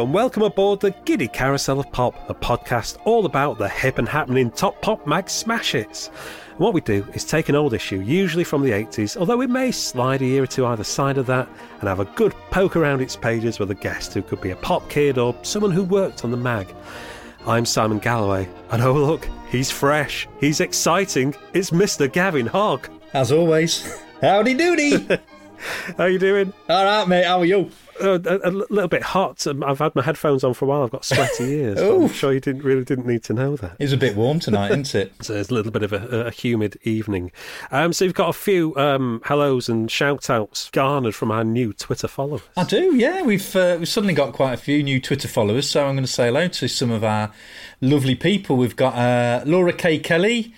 Hello and welcome aboard the Giddy Carousel of Pop, a podcast all about the hip and happening top pop mag smash hits. And what we do is take an old issue, usually from the 80s, although we may slide a year or two either side of that, and have a good poke around its pages with a guest who could be a pop kid or someone who worked on the mag. I'm Simon Galloway, and oh look, he's fresh, he's exciting, it's Mr. Gavin Hogg. As always. Howdy doody. How you doing? All right, mate. How are you? Uh, a, a little bit hot. Um, I've had my headphones on for a while. I've got sweaty ears. I'm sure you didn't really didn't need to know that. It's a bit warm tonight, isn't it? So it's a little bit of a, a humid evening. Um, so you've got a few um, hellos and shout outs garnered from our new Twitter followers. I do, yeah. We've uh, we've suddenly got quite a few new Twitter followers, so I'm going to say hello to some of our lovely people. We've got uh, Laura K. Kelly,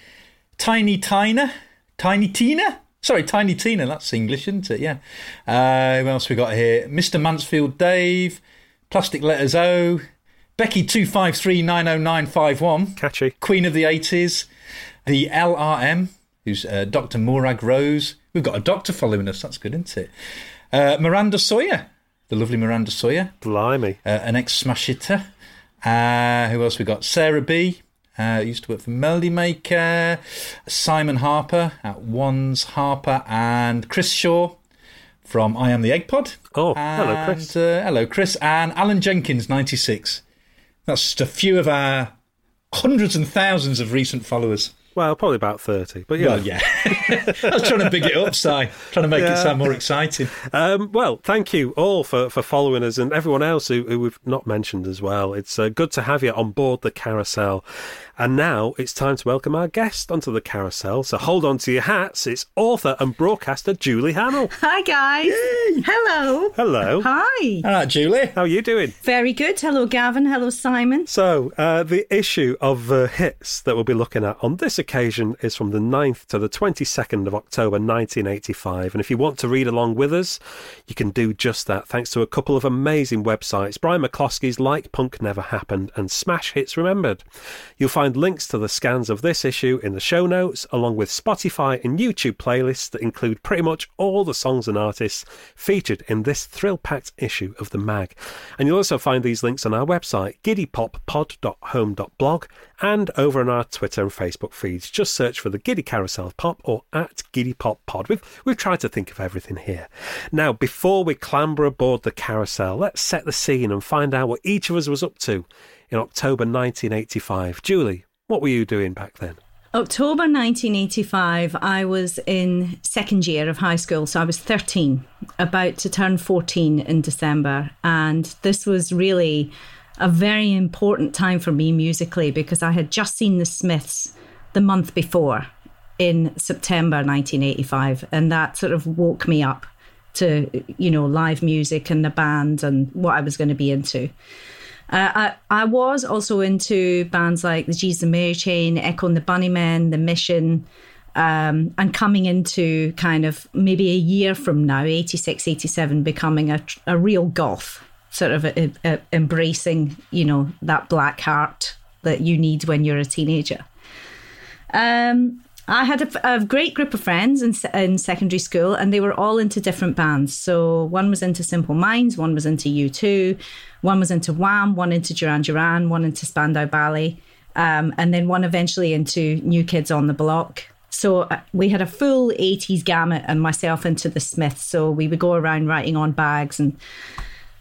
Tiny Tina, Tiny Tina. Sorry, Tiny Tina. That's English, isn't it? Yeah. Uh, who else we got here? Mr. Mansfield Dave, Plastic Letters O, Becky two five three nine zero nine five one. Catchy. Queen of the 80s, the LRM, who's uh, Dr. Morag Rose. We've got a doctor following us. That's good, isn't it? Uh, Miranda Sawyer, the lovely Miranda Sawyer, Blimey. uh, an ex smash hitter. Uh, who else we got? Sarah B. Uh, used to work for Melody Maker. Simon Harper at One's Harper. And Chris Shaw from I Am the Egg Pod. Oh, hello, Chris. Uh, hello, Chris. And Alan Jenkins, 96. That's just a few of our hundreds and thousands of recent followers. Well, probably about 30. But yeah. Well, yeah. I was trying to big it up, Si. Trying to make Yeah. it sound more exciting. Um, well, thank you all for, for following us and everyone else who, who we've not mentioned as well. It's uh, good to have you on board the carousel. And now it's time to welcome our guest onto the carousel. So hold on to your hats. It's author and broadcaster Julie Hamill. Hi guys. Hello. Hello. Hi. All right, Julie. How are you doing? Very good. Hello Gavin. Hello Simon. So, uh, the issue of uh, hits that we'll be looking at on this occasion is from the 9th to the 22nd of October 1985. And if you want to read along with us, you can do just that thanks to a couple of amazing websites Brian McCloskey's Like Punk Never Happened and Smash Hits Remembered. You'll find links to the scans of this issue in the show notes, along with Spotify and YouTube playlists that include pretty much all the songs and artists featured in this thrill packed issue of the mag. And you'll also find these links on our website, giddypoppod.home.blog, and over on our Twitter and Facebook feeds. Just search for the Giddy Carousel Pop or at Giddy Pop Pod. We've, we've tried to think of everything here. Now, before we clamber aboard the carousel, let's set the scene and find out what each of us was up to in October 1985. Julie, what were you doing back then? October 1985, I was in second year of high school, so I was 13, about to turn 14 in December. And this was really a very important time for me musically because I had just seen the Smiths the month before in September 1985. And that sort of woke me up to, you know, live music and the band and what I was going to be into. Uh, I, I was also into bands like the Jesus and Mary Chain, Echo and the Bunnymen, The Mission, um, and coming into kind of maybe a year from now, 86, 87, becoming a, a real goth, sort of a, a- embracing, you know, that black heart that you need when you're a teenager. Um, I had a, a great group of friends in, in secondary school, and they were all into different bands. So one was into Simple Minds, one was into U2, one was into Wham, one into Duran Duran, one into Spandau Ballet, um, and then one eventually into New Kids on the Block. So uh, we had a full 80s gamut, and myself into the Smiths. So we would go around writing on bags, and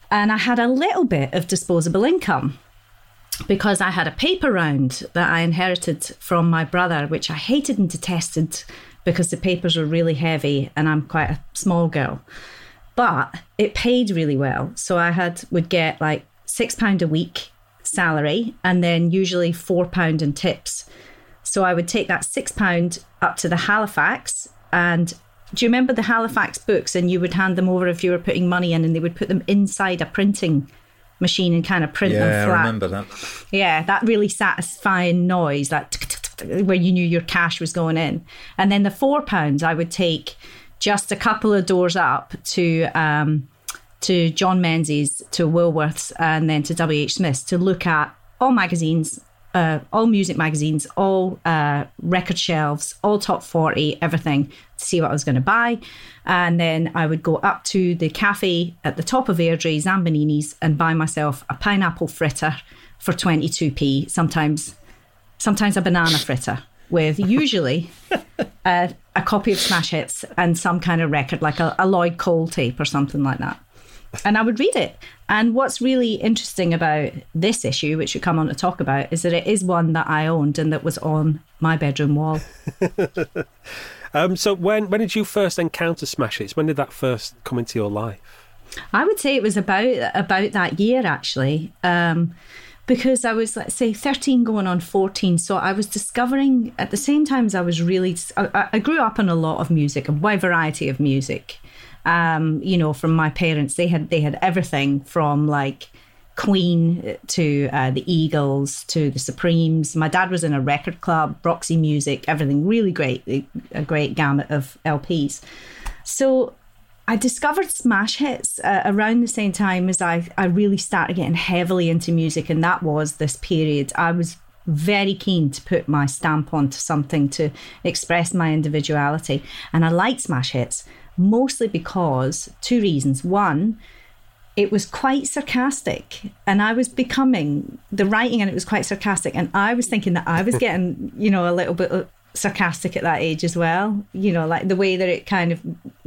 and I had a little bit of disposable income because I had a paper round that I inherited from my brother, which I hated and detested because the papers were really heavy and I'm quite a small girl. But it paid really well. So I had would get like six pound a week salary and then usually four pound in tips. So I would take that six pound up to the Halifax and do you remember the Halifax books and you would hand them over if you were putting money in and they would put them inside a printing machine and kind of print Yeah, them flat. I remember that. Yeah, that really satisfying noise, that where you knew your cash was going in. And then the four pounds, I would take just a couple of doors up to um, to John Menzies, to Woolworths, and then to W. H. Smith's to look at all magazines uh, all music magazines, all uh, record shelves, all top 40, everything to see what I was going to buy. And then I would go up to the cafe at the top of Airdrie, Zambonini's, and buy myself a pineapple fritter for 22p, sometimes, sometimes a banana fritter with usually a, a, copy of Smash Hits and some kind of record, like a, a Lloyd Cole tape or something like that. And I would read it. And what's really interesting about this issue, which you come on to talk about, is that it is one that I owned and that was on my bedroom wall. um, so when when did you first encounter Smash Hits? When did that first come into your life? I would say it was about about that year actually. Um, because I was, let's say, 13 going on 14. So I was discovering at the same time as I was really, I, I grew up on a lot of music, a wide variety of music. Um, you know, from my parents, they had they had everything from like Queen to uh, the Eagles to the Supremes. My dad was in a record club, Roxy Music, everything really great, a great gamut of LPs. So I discovered smash hits uh, around the same time as I, I really started getting heavily into music, and that was this period. I was very keen to put my stamp onto something to express my individuality, and I liked smash hits mostly because two reasons. One, it was quite sarcastic, and I was becoming the writing, and it was quite sarcastic, and I was thinking that I was getting, you know, a little bit sarcastic at that age as well. You know, like the way that it kind of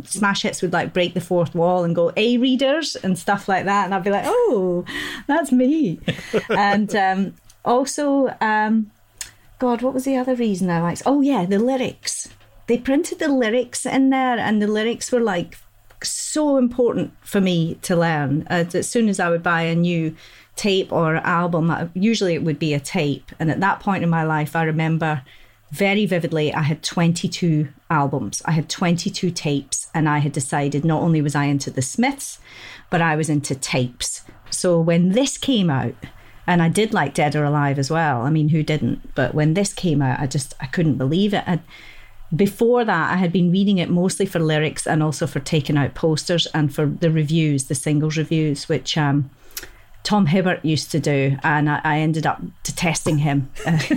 smash hits would like break the fourth wall and go A readers and stuff like that, and I'd be like, oh, that's me. and um, also, um, God, what was the other reason I liked? Oh yeah, the lyrics. They printed the lyrics in there, and the lyrics were like so important for me to learn. Uh, as soon as I would buy a new tape or album, usually it would be a tape, and at that point in my life, I remember very vividly, I had 22 albums, I had 22 tapes, and I had decided not only was I into the Smiths, but I was into tapes. So when this came out, and I did like Dead or Alive as well. I mean, who didn't? But when this came out, I just I couldn't believe it. I, before that, I had been reading it mostly for lyrics and also for taking out posters and for the reviews, the singles reviews, which um, Tom Hibbert used to do, and I, I ended up detesting him.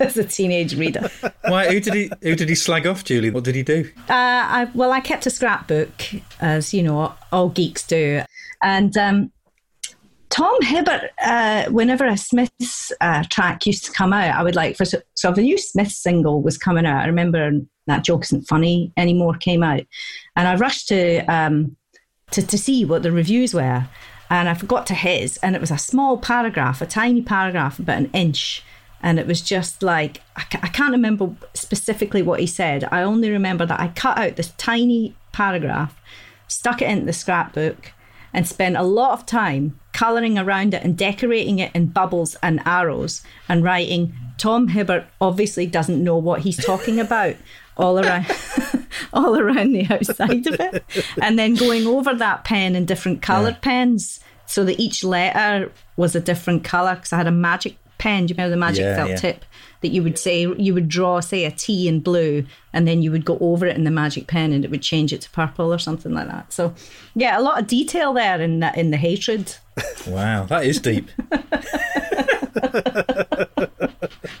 as a teenage reader. Why? Who did he? Who did he slag off, Julie? What did he do? Uh, I, well, I kept a scrapbook, as you know, all geeks do, and um, Tom Hibbert. Uh, whenever a Smiths uh, track used to come out, I would like for so, so if a new Smiths single was coming out. I remember that joke isn't funny anymore came out, and I rushed to um, to to see what the reviews were. And I forgot to his, and it was a small paragraph, a tiny paragraph, about an inch and it was just like, I, I can't remember specifically what he said. I only remember that I cut out this tiny paragraph, stuck it into the scrapbook, and spent a lot of time colouring around it and decorating it in bubbles and arrows and writing, Tom Hibbert obviously doesn't know what he's talking about. All around all around the outside of it and then going over that pen in different coloured yeah. pens so that each letter was a different colour because I had a magic pen, do you remember the magic yeah, felt yeah. tip that you would say you would draw, say, a T in blue, and then you would go over it in the magic pen, and it would change it to purple or something like that. So, yeah, a lot of detail there in the, in the hatred. Wow, that is deep.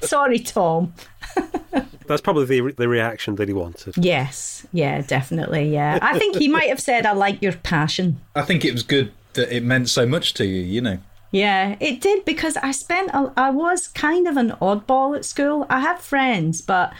Sorry, Tom. That's probably the the reaction that he wanted. Yes, yeah, definitely. Yeah, I think he might have said, "I like your passion." I think it was good that it meant so much to you. You know. Yeah, it did because I spent, a, I was kind of an oddball at school. I had friends, but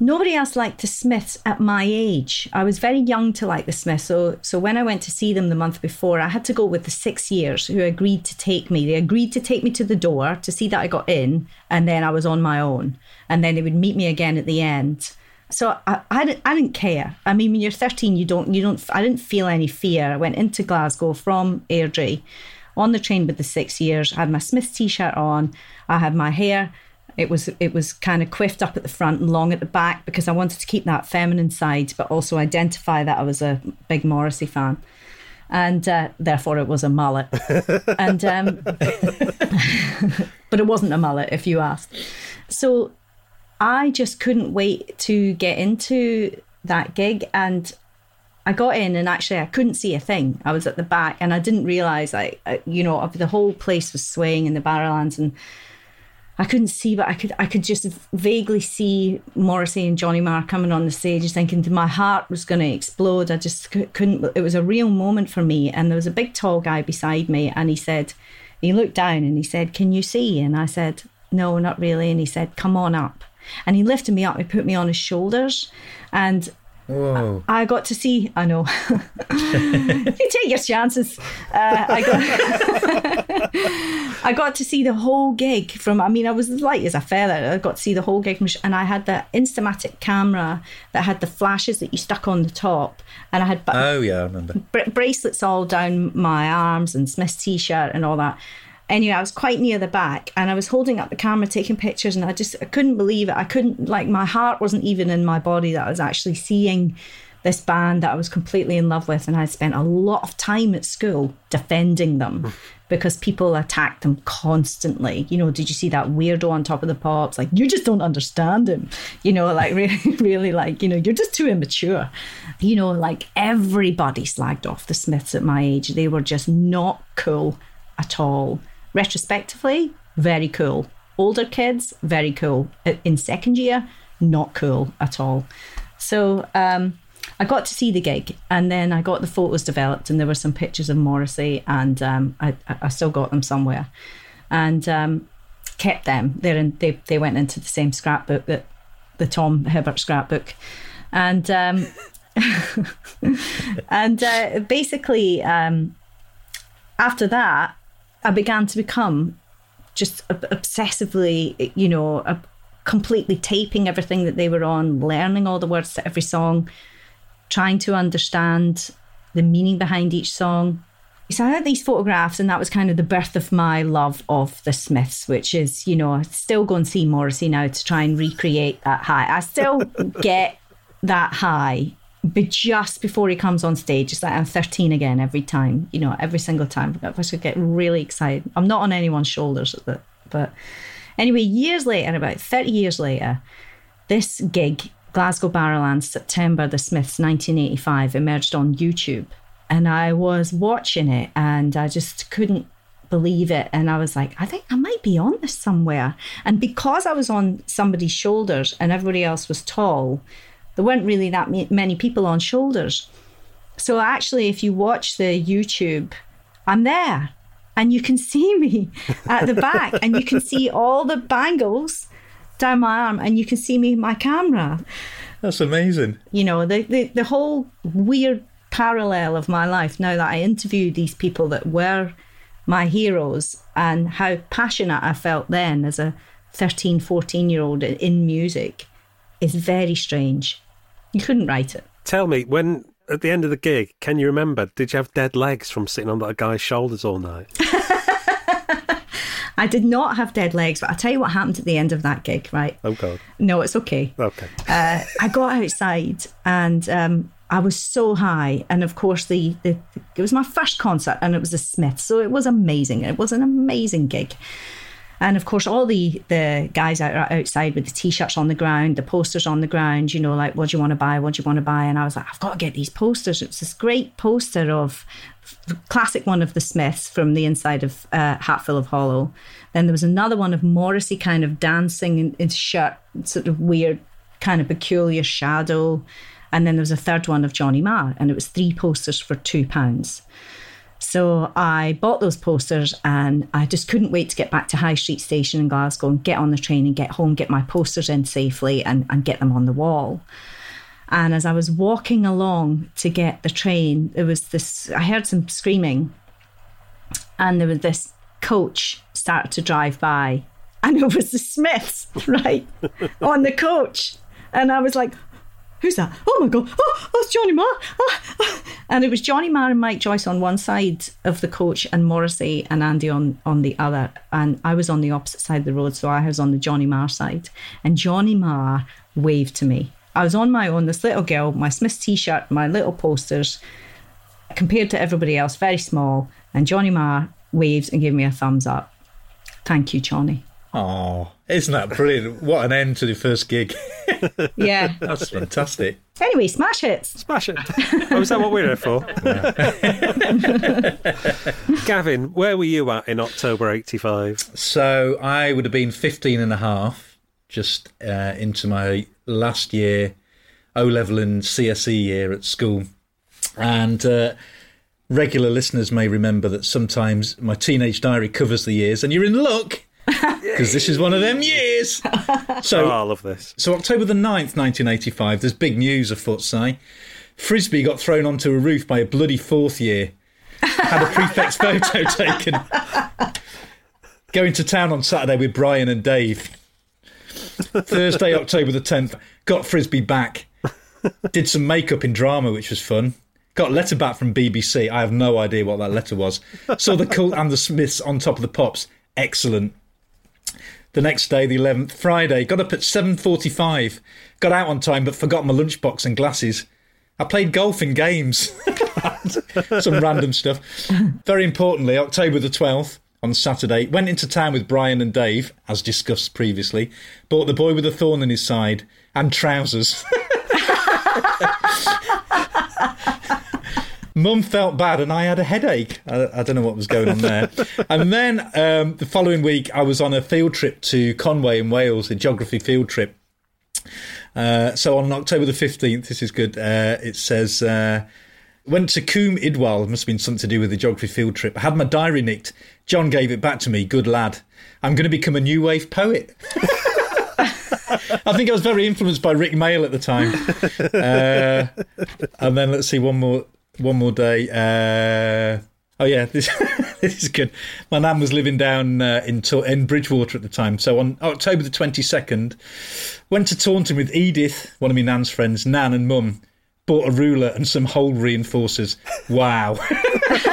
nobody else liked the Smiths at my age. I was very young to like the Smiths. So, so when I went to see them the month before, I had to go with the six years who agreed to take me. They agreed to take me to the door to see that I got in, and then I was on my own. And then they would meet me again at the end. So I, I, didn't, I didn't care. I mean, when you're 13, you don't, you don't, I didn't feel any fear. I went into Glasgow from Airdrie on the train with the six years. I had my Smith t-shirt on. I had my hair. It was it was kind of quiffed up at the front and long at the back because I wanted to keep that feminine side, but also identify that I was a big Morrissey fan, and uh, therefore it was a mullet. and um, but it wasn't a mullet if you asked. So I just couldn't wait to get into that gig and I got in and actually I couldn't see a thing. I was at the back and I didn't realize like you know the whole place was swaying in the Barrowlands and I couldn't see, but I could I could just vaguely see Morrissey and Johnny Marr coming on the stage, thinking my heart was going to explode. I just couldn't. It was a real moment for me. And there was a big tall guy beside me, and he said, he looked down and he said, "Can you see?" And I said, "No, not really." And he said, "Come on up." And he lifted me up. He put me on his shoulders, and Whoa. I got to see, I know, you take your chances. Uh, I, got, I got to see the whole gig from, I mean, I was light as a feather. I got to see the whole gig from, and I had the Instamatic camera that had the flashes that you stuck on the top. And I had, oh, yeah, I remember. bracelets all down my arms and Smith's t shirt and all that anyway, I was quite near the back and I was holding up the camera, taking pictures, and I just I couldn't believe it. I couldn't like my heart wasn't even in my body that I was actually seeing this band that I was completely in love with, and I spent a lot of time at school defending them hmm. because people attacked them constantly. You know, did you see that weirdo on top of the pops? Like, you just don't understand him. You know, like really, really, like you know, you're just too immature. You know, like everybody slagged off the Smiths at my age. They were just not cool at all retrospectively, very cool. Older kids, very cool. In second year, not cool at all. So um, I got to see the gig, and then I got the photos developed, and there were some pictures of Morrissey, and um, I, I, still got them somewhere, and um, kept them. They're in, they they went into the same scrapbook that the Tom Hibbert scrapbook, and um, and uh, basically um, after that I began to become just obsessively, you know, completely taping everything that they were on, learning all the words to every song, trying to understand the meaning behind each song. So I had these photographs, and that was kind of the birth of my love of the Smiths, which is, you know, I still go and see Morrissey now to try and recreate that high. I still get that high but just before he comes on stage, it's like I'm 13 again every time, you know, every single time. I should get really excited. I'm not on anyone's shoulders, but, but anyway, years later, about 30 years later, this gig, Glasgow Barrowlands, September, The Smiths, 1985, emerged on YouTube. And I was watching it and I just couldn't believe it. And I was like, I think I might be on this somewhere. And because I was on somebody's shoulders and everybody else was tall, there weren't really that many people on shoulders. So actually, if you watch the YouTube, I'm there and you can see me at the back and you can see all the bangles down my arm and you can see me my camera. That's amazing. You know, the, the, the whole weird parallel of my life now that I interviewed these people that were my heroes and how passionate I felt then as a 13, 14 year old in music is very strange. You couldn't write it. Tell me, when at the end of the gig, can you remember? Did you have dead legs from sitting on that guy's shoulders all night? I did not have dead legs, but I'll tell you what happened at the end of that gig, right? Oh, God. No, it's okay. Okay. Uh, I got outside and um, I was so high. And of course, the, the it was my first concert and it was the Smiths. So it was amazing. It was an amazing gig. And of course, all the the guys out outside with the t-shirts on the ground, the posters on the ground, you know, like what do you want to buy? What do you want to buy? And I was like, I've got to get these posters. It's this great poster of classic one of the Smiths from the inside of uh, Hatful of Hollow. Then there was another one of Morrissey kind of dancing in his shirt, sort of weird, kind of peculiar shadow. And then there was a third one of Johnny Marr, and it was three posters for two pounds. So I bought those posters and I just couldn't wait to get back to High Street Station in Glasgow and get on the train and get home, get my posters in safely and, and get them on the wall. And as I was walking along to get the train, there was this, I heard some screaming and there was this coach started to drive by and it was the Smiths, right, on the coach. And I was like, who's that? Oh my God, oh, that's Johnny Marr. Oh. And it was Johnny Marr and Mike Joyce on one side of the coach and Morrissey and Andy on, on the other. And I was on the opposite side of the road, so I was on the Johnny Marr side. And Johnny Marr waved to me. I was on my own, this little girl, my Smith t shirt, my little posters, compared to everybody else, very small. And Johnny Marr waves and gave me a thumbs up. Thank you, Johnny. Oh, isn't that brilliant? what an end to the first gig. Yeah. That's fantastic. Anyway, smash it. Smash it. Oh, is that what we're here for? Gavin, where were you at in October 85? So I would have been 15 and a half, just uh, into my last year O level and CSE year at school. And uh, regular listeners may remember that sometimes my teenage diary covers the years, and you're in luck because this is one of them years. So Oh, I love this. So October the 9th, 1985, there's big news afoot, Si. Frisbee got thrown onto a roof by a bloody fourth year. Had a prefect's photo taken. Going to town on Saturday with Brian and Dave. Thursday, October the 10th, got Frisbee back. Did some makeup in drama, which was fun. Got a letter back from BBC. I have no idea what that letter was. Saw the Cult and the Smiths on top of the pops. Excellent. The next day, the 11th, Friday, got up at 7.45. Got out on time but forgot my lunchbox and glasses. I played golf in games. Some random stuff. Very importantly, October the 12th, on Saturday, went into town with Brian and Dave, as discussed previously. Bought the boy with a thorn in his side and trousers. Mum felt bad and I had a headache. I, I don't know what was going on there. and then um, the following week, I was on a field trip to Conway in Wales, a geography field trip. Uh, so on October the 15th, this is good, uh, it says, uh, went to Cwm Idwal, must have been something to do with the geography field trip. I had my diary nicked. John gave it back to me, good lad. I'm going to become a new wave poet. I think I was very influenced by Rik Mayall at the time. Uh, and then let's see one more one more day. Uh, oh yeah, this this is good. My nan was living down uh, in in Bridgwater at the time. So on October the twenty second, went to Taunton with Edith, one of my nan's friends, nan and mum. Bought a ruler and some hole reinforcers. Wow.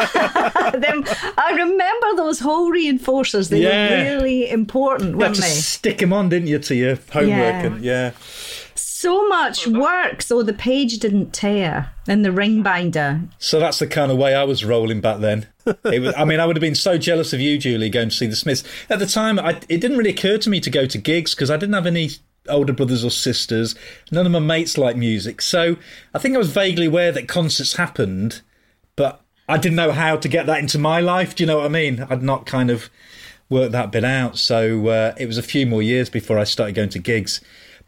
Them, I remember those hole reinforcers. They Yeah. were really important, You had weren't to they? stick them on, didn't you, to your homework? Yeah. And yeah. So much work, so the page didn't tear in the ring binder. So that's the kind of way I was rolling back then. It was, I mean, I would have been so jealous of you, Julie, going to see the Smiths. At the time, I, it didn't really occur to me to go to gigs because I didn't have any older brothers or sisters. None of my mates liked music. So I think I was vaguely aware that concerts happened, but I didn't know how to get that into my life. Do you know what I mean? I'd not kind of worked that bit out. So uh, it was a few more years before I started going to gigs.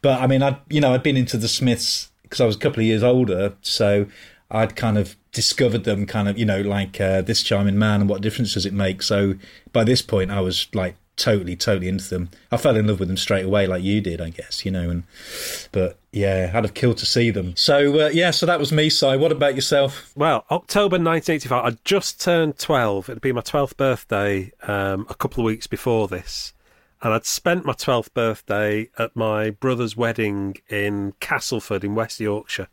But I mean, I you know I'd been into the Smiths because I was a couple of years older, so I'd kind of discovered them, kind of you know like uh, this charming man and what difference does it make. So by this point, I was like totally, totally into them. I fell in love with them straight away, like you did, I guess, you know. And but yeah, I'd have killed to see them. So uh, yeah, so that was me. Si, what about yourself? Well, October 1985, I just turned 12. It'd be my 12th birthday um, a couple of weeks before this. And I'd spent my 12th birthday at my brother's wedding in Castleford in West Yorkshire.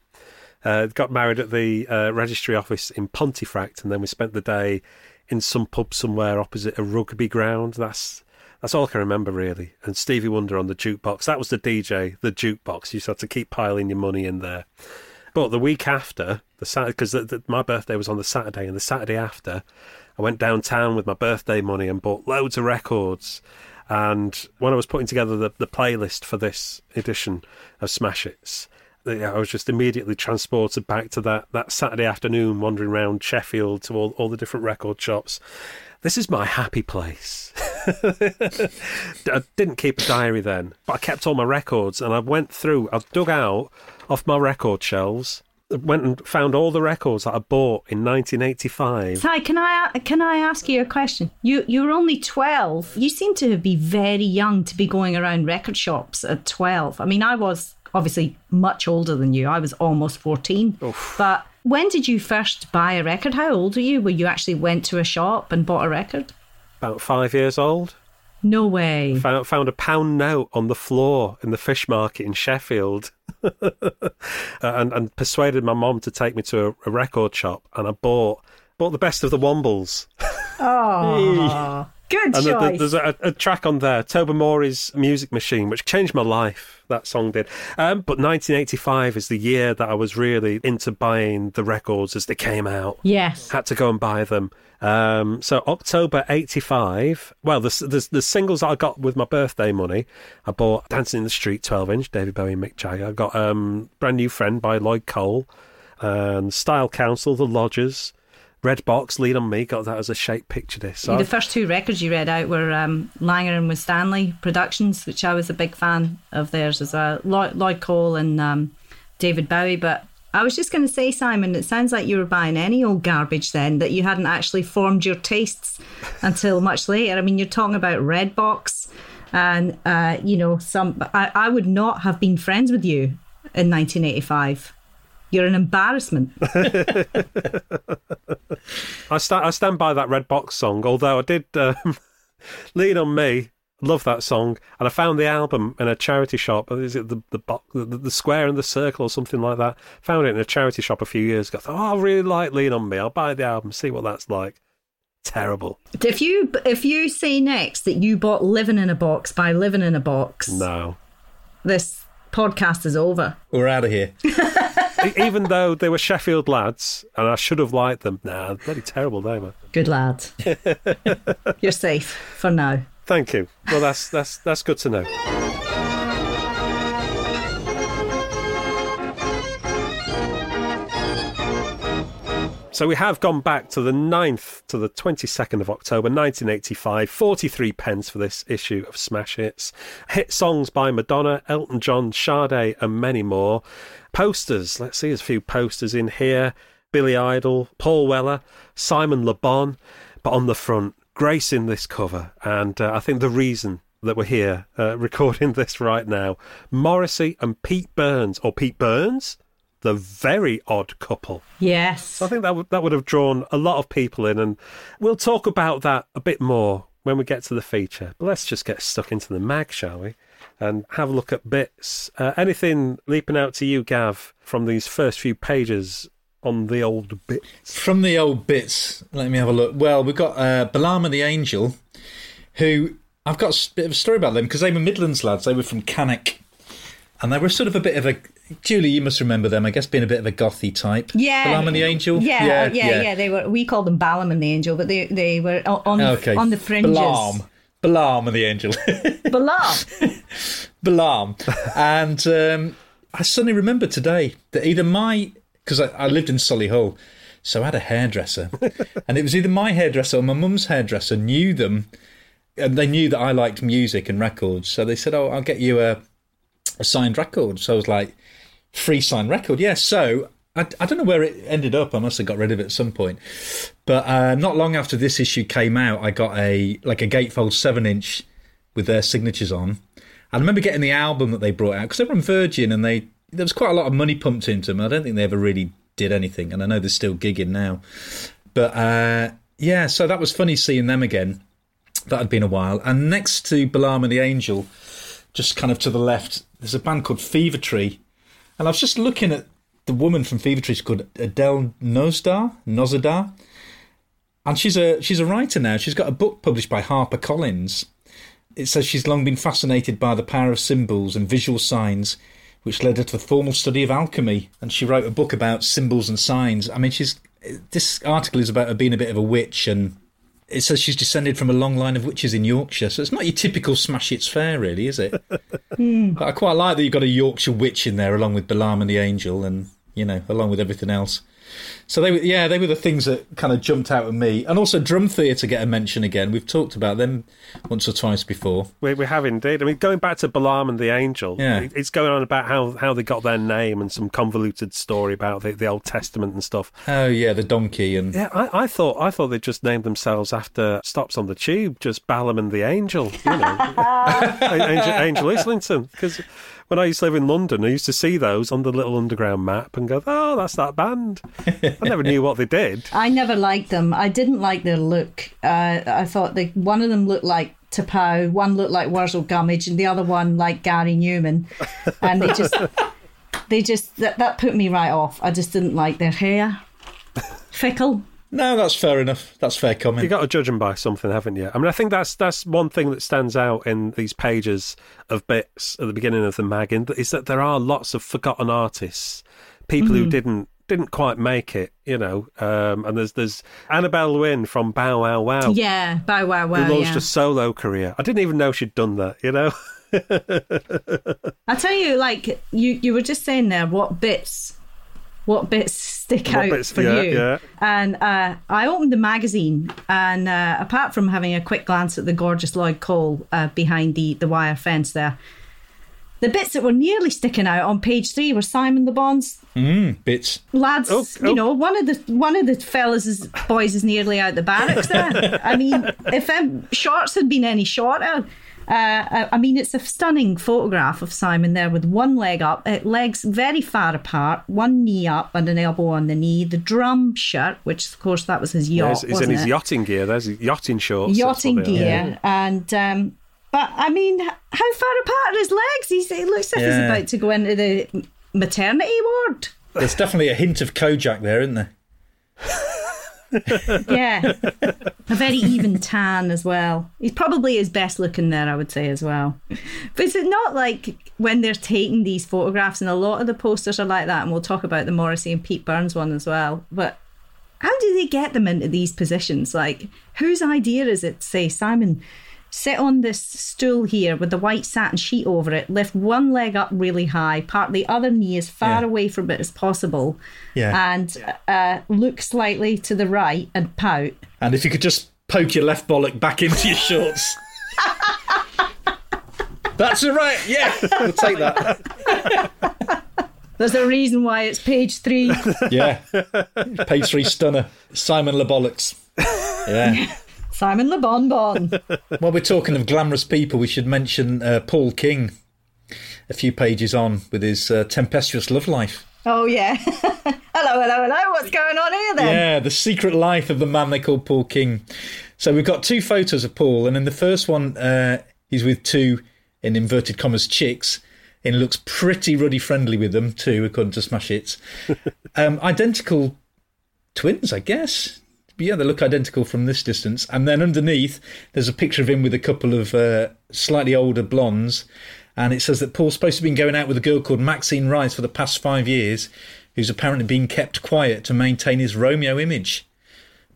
Uh, got married at the uh, registry office in Pontefract, and then we spent the day in some pub somewhere opposite a rugby ground. That's that's all I can remember really. And Stevie Wonder on the jukebox. That was the DJ, the jukebox. You just had to keep piling your money in there. But the week after, the Saturday, because my birthday was on the Saturday, and the Saturday after, I went downtown with my birthday money and bought loads of records. And when I was putting together the, the playlist for this edition of Smash Hits, I was just immediately transported back to that, that Saturday afternoon wandering around Sheffield to all, all the different record shops. This is my happy place. I didn't keep a diary then, but I kept all my records and I went through, I dug out off my record shelves, went and found all the records that I bought in 1985. Ty, can I can I ask you a question? You you were only twelve. You seem to be very young to be going around record shops at twelve. I mean, I was obviously much older than you. I was almost fourteen. But when did you first buy a record? How old were you? Where you actually went to a shop and bought a record? About five years old. No way. Found, found a pound note on the floor in the fish market in Sheffield. Uh, and, and persuaded my mom to take me to a, a record shop and I bought bought the best of the Wombles. Oh, Good and choice. there's a, a track on there, Tobermory's Music Machine, which changed my life. That song did. Um, but 1985 is the year that I was really into buying the records as they came out. yes. Had to go and buy them. Um, so October 85, well, the, the, the singles I got with my birthday money, I bought Dancing in the Street 12 inch, David Bowie and Mick Jagger. I got um, Brand New Friend by Lloyd Cole, and Style Council, The Lodgers, Red Box, Lean on Me, got that as a shape picture disc. So the first two records you read out were um, Langer and Winstanley Productions, which I was a big fan of theirs as well. Lloyd, Lloyd Cole and um, David Bowie. But I was just going to say, Simon, it sounds like you were buying any old garbage then, that you hadn't actually formed your tastes until much later. I mean, you're talking about Red Box. and, uh, you know, some. I, I would not have been friends with you in 1985. You're an embarrassment. I, sta- I stand by that Red Box song, although I did um, Lean on Me. Love that song, and I found the album in a charity shop. Is it the the, bo- the the square and the circle or something like that? Found it in a charity shop a few years ago. I thought, oh, I really like Lean on Me. I'll buy the album, see what that's like. Terrible. If you if you say next that you bought Living in a Box by Living in a Box, No, this podcast is over. We're out of here. Even though they were Sheffield lads, and I should have liked them. Nah, bloody terrible they were. Eh? Good lad. You're safe for now. Thank you. Well, that's that's that's good to know. So we have gone back to the 9th to the 22nd of October 1985. 43 pence for this issue of Smash Hits. Hit songs by Madonna, Elton John, Sade, and many more. Posters. Let's see, there's a few posters in here. Billy Idol, Paul Weller, Simon Le Bon. But on the front, Grace in this cover, and uh, I think the reason that we're here uh, recording this right now, Morrissey and Pete Burns, or Pete Burns, the very odd couple. Yes. I think that would that would have drawn a lot of people in, and we'll talk about that a bit more when we get to the feature. But let's just get stuck into the mag, shall we? And have a look at bits. Uh, anything leaping out to you, Gav, from these first few pages on the old bits? From the old bits, let me have a look. Well, we've got uh, Balama the Angel, who I've got a bit of a story about them because they were Midlands lads. They were from Cannock. And they were sort of a bit of a. Julie, you must remember them, I guess, being a bit of a gothy type. Yeah. and the Angel? Yeah, yeah, yeah, They were. We called them Balaam and the Angel, but they they were on the, Okay. on the fringes. Balaam. Balaam and the Angel. Balaam. Balaam. and um, I suddenly remember today that either my because I, I lived in Solihull, so I had a hairdresser, and it was either my hairdresser or my mum's hairdresser knew them, and they knew that I liked music and records, so they said, "Oh, I'll get you a a signed record." So I was like, "Free signed record, yeah." So. I, I don't know where it ended up. I must have got rid of it at some point. But uh, not long after this issue came out, I got a like a gatefold seven inch with their signatures on. I remember getting the album that they brought out because they were on Virgin and they there was quite a lot of money pumped into them. I don't think they ever really did anything, and I know they're still gigging now. But uh, yeah, so that was funny seeing them again. That had been a while. And next to Balaam and the Angel, just kind of to the left, there's a band called Fever Tree. And I was just looking at the woman from Fever Tree, she's called Adele Nozdar, Nozadar. And she's a she's a writer now. She's got a book published by HarperCollins. It says she's long been fascinated by the power of symbols and visual signs, which led her to the formal study of alchemy. And she wrote a book about symbols and signs. I mean, she's this article is about her being a bit of a witch, and it says she's descended from a long line of witches in Yorkshire. So it's not your typical smash it's fair, really, is it? Hmm. But I quite like that you've got a Yorkshire witch in there, along with Balaam and the Angel, and you know, along with everything else. So they were, yeah, they were the things that kind of jumped out at me, and also Drum Theatre get a mention again. We've talked about them once or twice before. We, we have indeed. I mean, going back to Balaam and the Angel, Yeah. it's going on about how, how they got their name and some convoluted story about the, the Old Testament and stuff. Oh yeah, the donkey and Yeah, I, I thought I thought they just named themselves after stops on the tube, just Balaam and the Angel, you know, Angel, Angel Islington. Because when I used to live in London, I used to see those on the little underground map and go, "Oh, that's that band." I never knew what they did. I never liked them. I didn't like their look. Uh, I thought they, one of them looked like Tapau, one looked like Wurzel Gummidge, and the other one like Gary Numan. And they just, they just that, that put me right off. I just didn't like their hair. Fickle. No, that's fair enough. That's fair comment. You got to judge them by something, haven't you? I mean, I think that's that's one thing that stands out in these pages of bits at the beginning of the mag, is that there are lots of forgotten artists, people who didn't didn't quite make it, you know. Um, and there's there's Annabelle Lwin from Bow Wow Wow, Yeah, Bow Wow Wow. who launched yeah. a solo career. I didn't even know she'd done that, you know. I tell you, like you, you were just saying there, what bits, what bits stick What out bits- for yeah, you? yeah. And uh, I opened the magazine, and uh, apart from having a quick glance at the gorgeous Lloyd Cole uh, behind the the wire fence there, the bits that were nearly sticking out on page three were Simon Le Bon's Bits. lads. Oh, oh. You know, one of the one of the fellas is boys is nearly out the barracks there. I mean, if um, shorts had been any shorter. Uh, I mean, it's a stunning photograph of Simon there with one leg up, uh, legs very far apart, one knee up and an elbow on the knee. The drum shirt, which of course that was his Yeah, yacht, he's, he's in his it? yachting gear. There's his yachting shorts. that's yachting what they are. gear, and um, but I mean, how far apart are his legs? He's, it looks like he's about to go into the maternity ward. There's definitely a hint of Kojak there, isn't there? Yeah. a very even tan as well. He's probably his best looking there, I would say, as well. But is it not like when they're taking these photographs, and a lot of the posters are like that, and we'll talk about the Morrissey and Pete Burns one as well. But how do they get them into these positions? Like, whose idea is it to say, Simon, sit on this stool here with the white satin sheet over it, lift one leg up really high, part the other knee as far Yeah. away from it as possible, Yeah. and uh, look slightly to the right and pout? And if you could just poke your left bollock back into your shorts. That's all right. Yeah, we'll take that. There's a reason why it's page three. Yeah. Page three stunner. Simon LeBollocks. Yeah. Simon Le Bon Bon. While we're talking of glamorous people, we should mention uh, Paul King a few pages on with his uh, tempestuous love life. Oh, yeah. hello, hello, hello. What's going on here then? Yeah, the secret life of the man they call Paul King. So we've got two photos of Paul, and in the first one, uh, he's with two, in inverted commas, chicks, and looks pretty ruddy friendly with them too, according to Smash Hits. um, identical twins, I guess. Yeah, they look identical from this distance. And then underneath, there's a picture of him with a couple of uh, slightly older blondes. And it says that Paul's supposed to have been going out with a girl called Maxine Rice for the past five years, who's apparently been kept quiet to maintain his Romeo image.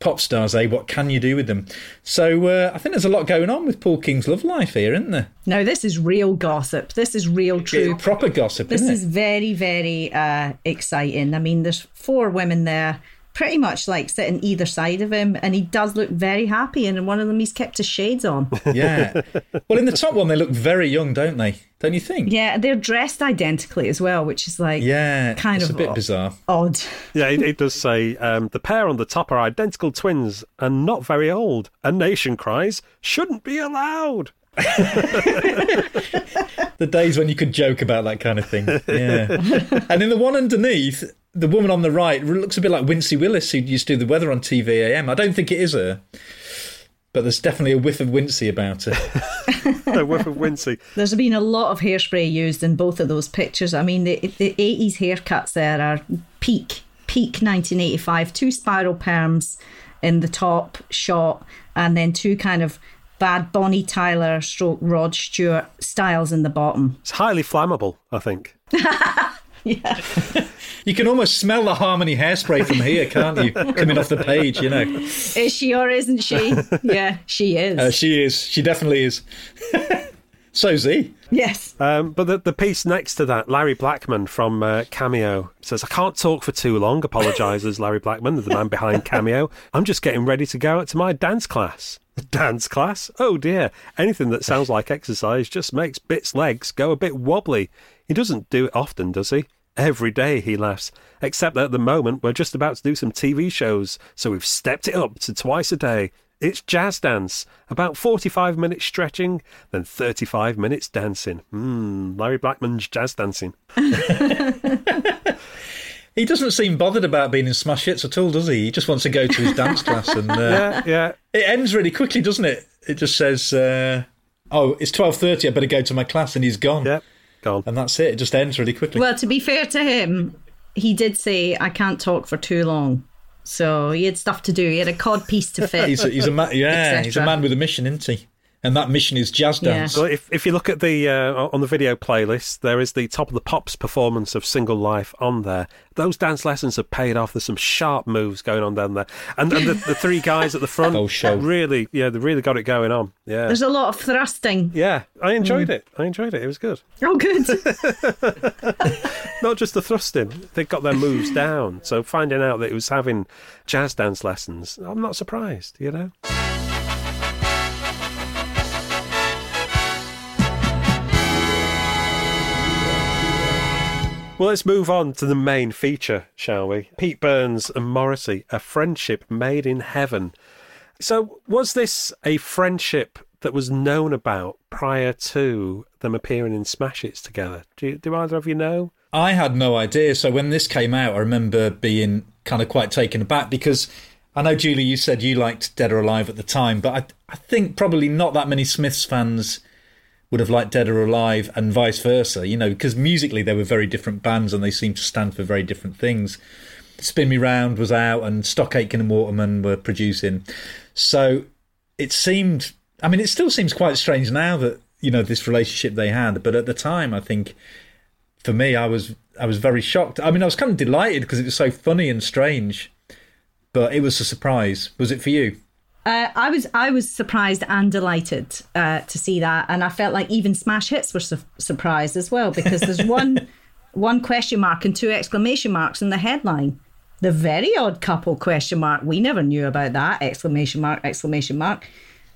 Pop stars, eh? What can you do with them? So uh, I think there's a lot going on with Paul King's love life here, isn't there? No, this is real gossip. This is real true. It's proper gossip, This is it? very, very uh, exciting. I mean, there's four women there, pretty much like sitting either side of him, and he does look very happy. And in one of them, he's kept his shades on. Yeah. well, in the top one, they look very young, don't they? Don't you think? yeah, they're dressed identically as well, which is like Yeah, kind it's of a bit bizarre. odd. Yeah, it, it does say um, the pair on the top are identical twins and not very old. A nation cries, shouldn't be allowed. The days when you could joke about that kind of thing. Yeah. and in the one underneath, the woman on the right looks a bit like Wincy Willis, who used to do the weather on TVAM. I don't think it is her, but there's definitely a whiff of Wincy about her. A whiff of Wincy. There's been a lot of hairspray used in both of those pictures. I mean, the, the 80s haircuts there are peak, peak 1985. Two spiral perms in the top shot, and then two kind of bad Bonnie Tyler stroke Rod Stewart styles in the bottom. It's highly flammable, I think. You can almost smell the Harmony hairspray from here, can't you? Coming off the page, you know. Is she or isn't she? yeah, she is. Uh, she is. She definitely is. So's he. yes. Um, but the, the piece next to that, Larry Blackmon from uh, Cameo says, I can't talk for too long, apologises Larry Blackmon, the man behind Cameo. I'm just getting ready to go out to my dance class. Dance class? Oh dear. Anything that sounds like exercise just makes Bit's legs go a bit wobbly. He doesn't do it often, does he? Every day, he laughs. Except that at the moment, we're just about to do some TV shows, so we've stepped it up to twice a day. It's jazz dance, about 45 minutes stretching, then 35 minutes dancing. Hmm, Larry Blackmon's jazz dancing. He doesn't seem bothered about being in Smash Hits at all, does he? He just wants to go to his dance class, and uh, Yeah, yeah. it ends really quickly, doesn't it? It just says, uh, "Oh, it's twelve thirty. I better go to my class," and he's gone. Yeah, gone. And that's it. It just ends really quickly. Well, to be fair to him, he did say, I can't talk for too long. So he had stuff to do. He had a cod piece to fit. he's a, he's a ma- yeah, he's a man with a mission, isn't he? And that mission is jazz Yeah. dance. If, if you look at the uh, on the video playlist, there is the top of the pops performance of Single Life on there. Those dance lessons have paid off. There's some sharp moves going on down there, and, and the, the three guys at the front Oh, show. really, yeah, they really got it going on. Yeah, There's a lot of thrusting. yeah, I Mm. enjoyed it. I enjoyed it. It was good. Oh, good. Not just the thrusting; they got their moves down. So finding out that it was having jazz dance lessons, I'm not surprised. You know. Well, let's move on to the main feature, shall we? Pete Burns and Morrissey, a friendship made in heaven. So, was this a friendship that was known about prior to them appearing in Smash Hits together? Do, do either of you know? I had no idea. So when this came out, I remember being kind of quite taken aback because I know, Julie, you said you liked Dead or Alive at the time, but I, I think probably not that many Smiths fans would have liked Dead or Alive and vice versa, you know, because musically they were very different bands and they seemed to stand for very different things. Spin Me Round was out and Stock Aitken and Waterman were producing. So it seemed, I mean, it still seems quite strange now that, you know, this relationship they had, but at the time, I think for me, I was I was very shocked. I mean, I was kind of delighted because it was so funny and strange, but it was a surprise. Was it for you? Uh, I was I was surprised and delighted uh, to see that, and I felt like even Smash Hits were su- surprised as well because there's one one question mark and two exclamation marks in the headline. The very odd couple question mark. We never knew about that exclamation mark exclamation mark.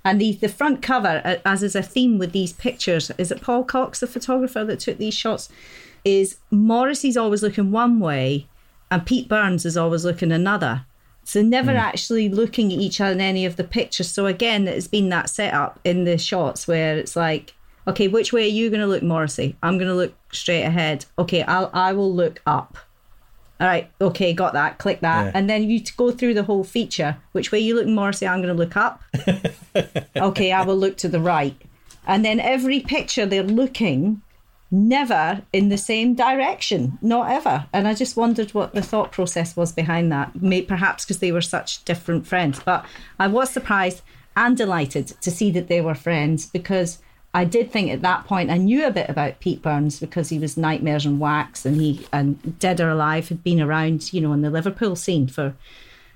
And the the front cover, uh, as is a theme with these pictures, is it Paul Cox, the photographer that took these shots? Is Morrissey's always looking one way, and Pete Burns is always looking another. So never hmm. actually looking at each other in any of the pictures. So again, it's been that setup in the shots where it's like, okay, which way are you going to look, Morrissey? I'm going to look straight ahead. Okay, I'll I will look up. All right, okay, got that. Click that, Yeah. and then you go through the whole feature. Which way you look, Morrissey? I'm going to look up. okay, I will look to the right, and then every picture they're looking never in the same direction, not ever. And I just wondered what the thought process was behind that. Maybe, perhaps because they were such different friends. But I was surprised and delighted to see that they were friends because I did think at that point I knew a bit about Pete Burns because he was Nightmares in Wax and he and Dead or Alive had been around, you know, in the Liverpool scene for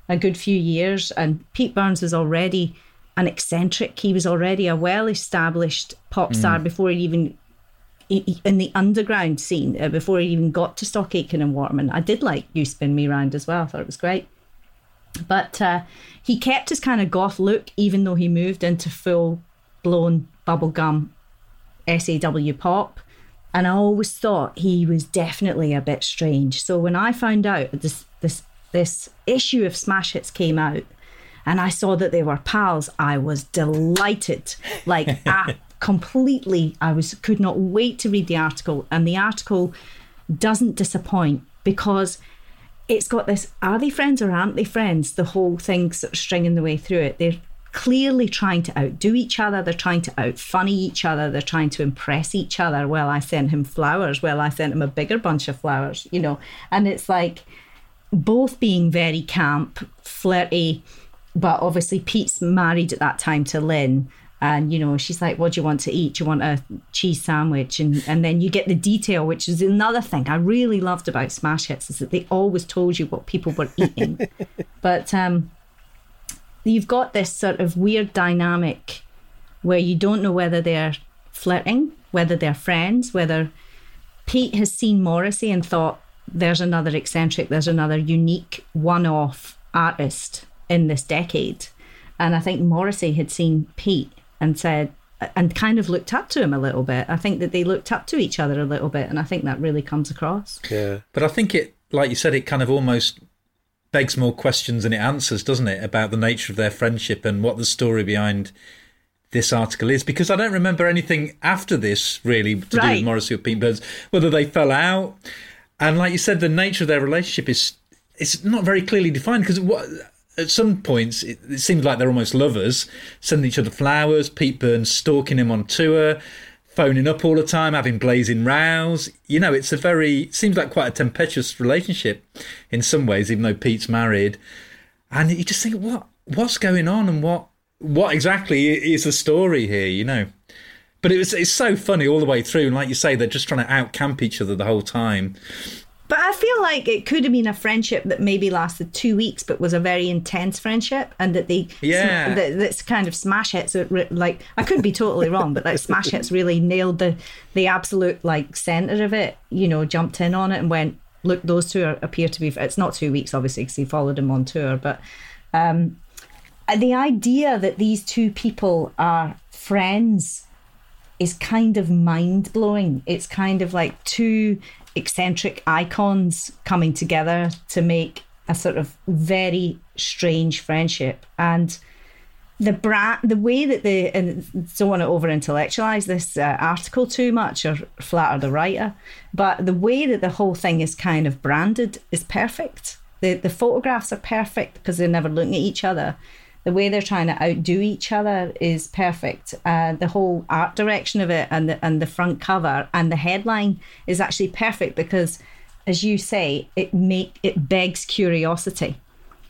a good few years. And Pete Burns was already an eccentric. He was already a well established pop star mm. before he even in the underground scene uh, before he even got to Stock Aitken and Waterman. I did like You Spin Me Round as well. I thought it was great. But uh, he kept his kind of goth look, even though he moved into full blown bubblegum SAW pop. And I always thought he was definitely a bit strange. So when I found out this this this issue of Smash Hits came out, and I saw that they were pals, I was delighted. Like ah, completely, I was could not wait to read the article. And the article doesn't disappoint because it's got this are they friends or aren't they friends? The whole thing sort of stringing the way through it. They're clearly trying to outdo each other. They're trying to out funny each other. They're trying to impress each other. Well, I sent him flowers. Well, I sent him a bigger bunch of flowers, you know. And it's like both being very camp, flirty, but obviously Pete's married at that time to Lynn. And you know, she's like, "What do you want to eat? Do you want a cheese sandwich?" And and then you get the detail, which is another thing I really loved about Smash Hits, is that they always told you what people were eating. but um, you've got this sort of weird dynamic where you don't know whether they're flirting, whether they're friends, whether Pete has seen Morrissey and thought there's another eccentric, there's another unique one off artist in this decade. And I think Morrissey had seen Pete and said, and kind of looked up to him a little bit. I think that they looked up to each other a little bit. And I think that really comes across. Yeah. But I think it, like you said, it kind of almost begs more questions than it answers, doesn't it, about the nature of their friendship and what the story behind this article is? Because I don't remember anything after this really to do with Morrissey or Pete Burns, whether they fell out. And like you said, the nature of their relationship is it's not very clearly defined because what. At some points, it, it seems like they're almost lovers, sending each other flowers. Pete Burns stalking him on tour, phoning up all the time, having blazing rows. You know, it's a very it seems like quite a tempestuous relationship in some ways, even though Pete's married. and you just think, what what's going on, and what what exactly is the story here? You know. But it was it's so funny all the way through, and like you say, they're just trying to out camp each other the whole time. But I feel like it could have been a friendship that maybe lasted two weeks, but was a very intense friendship, and that they yeah that, that's kind of smash hits. Like I could be totally wrong, but like smash hits really nailed the the absolute like center of it. You know, jumped in on it and went, look, those two are, appear to be. It's not two weeks, obviously, because he followed him on tour, but um, the idea that these two people are friends is kind of mind blowing. It's kind of like two eccentric icons coming together to make a sort of very strange friendship. And the brand the way that they and don't want to over intellectualize this uh, article too much or flatter the writer but the way that the whole thing is kind of branded is perfect. The the photographs are perfect because they're never looking at each other the way they're trying to outdo each other is perfect. Uh, the whole art direction of it and the, and the front cover and the headline is actually perfect because, as you say, it make it begs curiosity,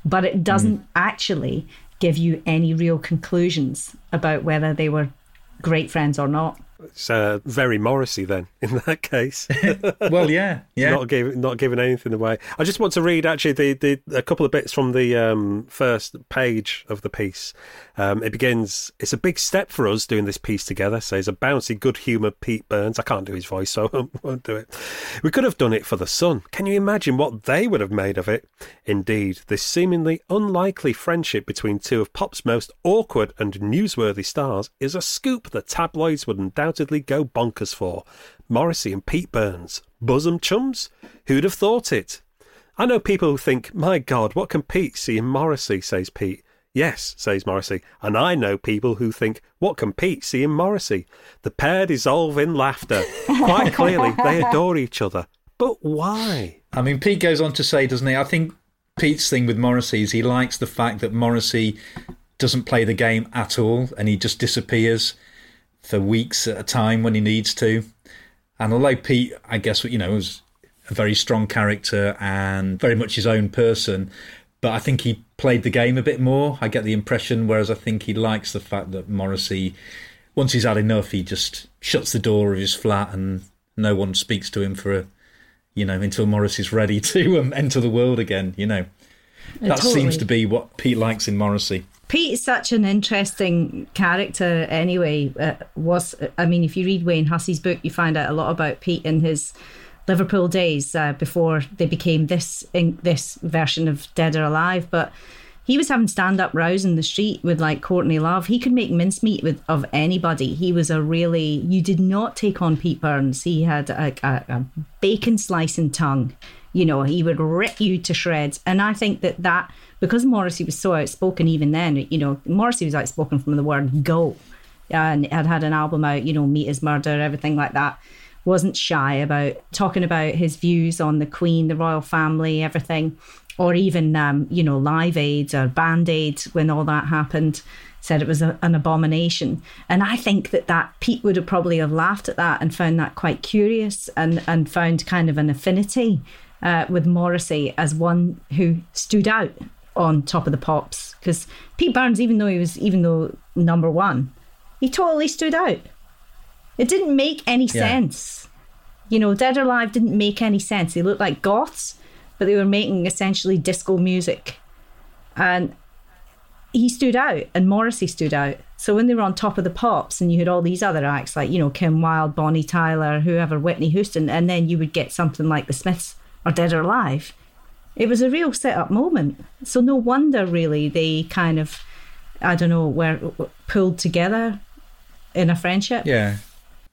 but it doesn't mm. actually give you any real conclusions about whether they were great friends or not. It's uh, very Morrissey then, in that case. well, yeah, yeah. Not giving, not giving anything away. I just want to read actually the, the a couple of bits from the um, first page of the piece. Um, it begins. It's a big step for us doing this piece together. Says a bouncy, good-humoured Pete Burns. I can't do his voice, so I won't do it. We could have done it for the Sun. Can you imagine what they would have made of it? Indeed, this seemingly unlikely friendship between two of pop's most awkward and newsworthy stars is a scoop that tabloids would undoubtedly go bonkers for. Morrissey and Pete Burns, bosom chums? Who'd have thought it? I know people who think, my God, what can Pete see in Morrissey, says Pete. Yes, says Morrissey, and I know people who think, what can Pete see in Morrissey? The pair dissolve in laughter. Quite clearly, they adore each other. But why? I mean, Pete goes on to say, doesn't he? I think Pete's thing with Morrissey is he likes the fact that Morrissey doesn't play the game at all and he just disappears for weeks at a time when he needs to. And although Pete, I guess, you know, was a very strong character and very much his own person, but I think he played the game a bit more. I get the impression, whereas I think he likes the fact that Morrissey, once he's had enough, he just shuts the door of his flat and no one speaks to him for a, you know, until Morrissey's ready to um, enter the world again. You know, that totally. seems to be what Pete likes in Morrissey. Pete's such an interesting character anyway. Uh, was I mean, if you read Wayne Hussey's book, you find out a lot about Pete and his Liverpool days uh, before they became this in, this version of Dead or Alive. But he was having stand up rows in the street with like Courtney Love. He could make mincemeat with of anybody. He was a really you did not take on Pete Burns. He had a, a, a bacon slicing tongue. You know, he would rip you to shreds. And I think that that because Morrissey was so outspoken even then. You know, Morrissey was outspoken from the word go, and had had an album out. You know, Meat Is Murder, everything like that wasn't shy about talking about his views on the Queen, the royal family, everything, or even, um, you know, Live Aid or Band Aid when all that happened. Said it was a, an abomination, and I think that that Pete would have probably have laughed at that and found that quite curious, and and found kind of an affinity uh, with Morrissey as one who stood out on top of the pops because Pete Burns, even though he was even though number one, he totally stood out. It didn't make any yeah. sense. You know, Dead or Alive didn't make any sense. They looked like goths, but they were making essentially disco music. And he stood out and Morrissey stood out. So when they were on top of the pops and you had all these other acts like, you know, Kim Wilde, Bonnie Tyler, whoever, Whitney Houston, and then you would get something like the Smiths or Dead or Alive. It was a real set up moment. So no wonder really they kind of I don't know, were pulled together in a friendship. Yeah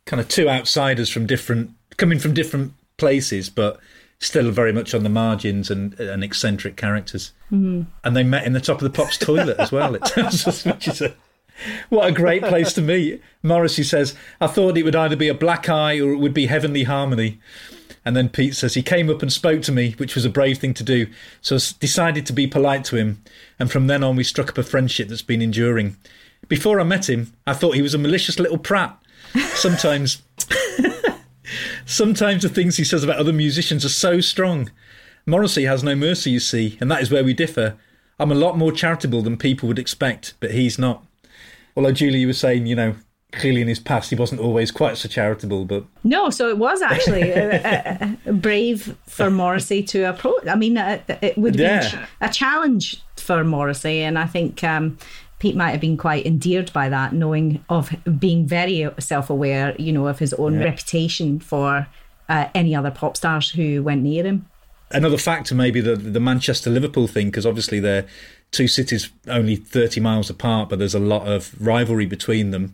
kind of two outsiders from different, coming from different places, but still very much on the margins and, and eccentric characters. Mm-hmm. And they met in the top of the Pops toilet as well. It tells us which is a what a great place to meet. Morrissey says, I thought it would either be a black eye or it would be heavenly harmony. And then Pete says, he came up and spoke to me, which was a brave thing to do. So I decided to be polite to him. And from then on, we struck up a friendship that's been enduring. Before I met him, I thought he was a malicious little prat sometimes sometimes the things he says about other musicians are so strong. Morrissey has no mercy, you see, and that is where we differ. I'm a lot more charitable than people would expect, but he's not. Although Julie, you were saying, you know, clearly in his past he wasn't always quite so charitable, but no, so it was actually uh, uh, brave for Morrissey to approach. I mean, it would have Yeah. been a challenge for Morrissey, and I think um, Pete might have been quite endeared by that, knowing of being very self-aware, you know, of his own reputation for uh, any other pop stars who went near him. another factor maybe the the Manchester Liverpool thing because obviously they're two cities only 30 miles apart but there's a lot of rivalry between them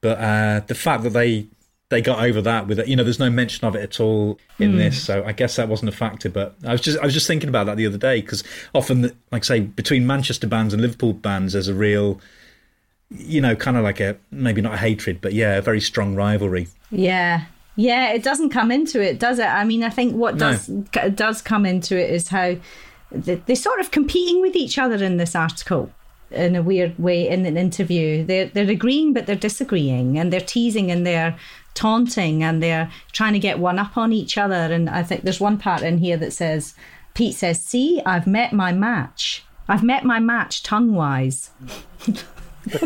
but uh, the fact that they they got over that with it you know there's no mention of it at all in this so I guess that wasn't a factor but I was just I was just thinking about that the other day because often like I say between Manchester bands and Liverpool bands there's a real you know kind of like a maybe not a hatred but yeah a very strong rivalry Yeah. Yeah, it doesn't come into it, does it? I mean, I think what No. does c- does come into it is how they- they're sort of competing with each other in this article in a weird way in an interview. They're they're agreeing but they're disagreeing and they're teasing and they're taunting and they're trying to get one up on each other. And I think there's one part in here that says Pete says, "See, I've met my match. I've met my match tongue wise."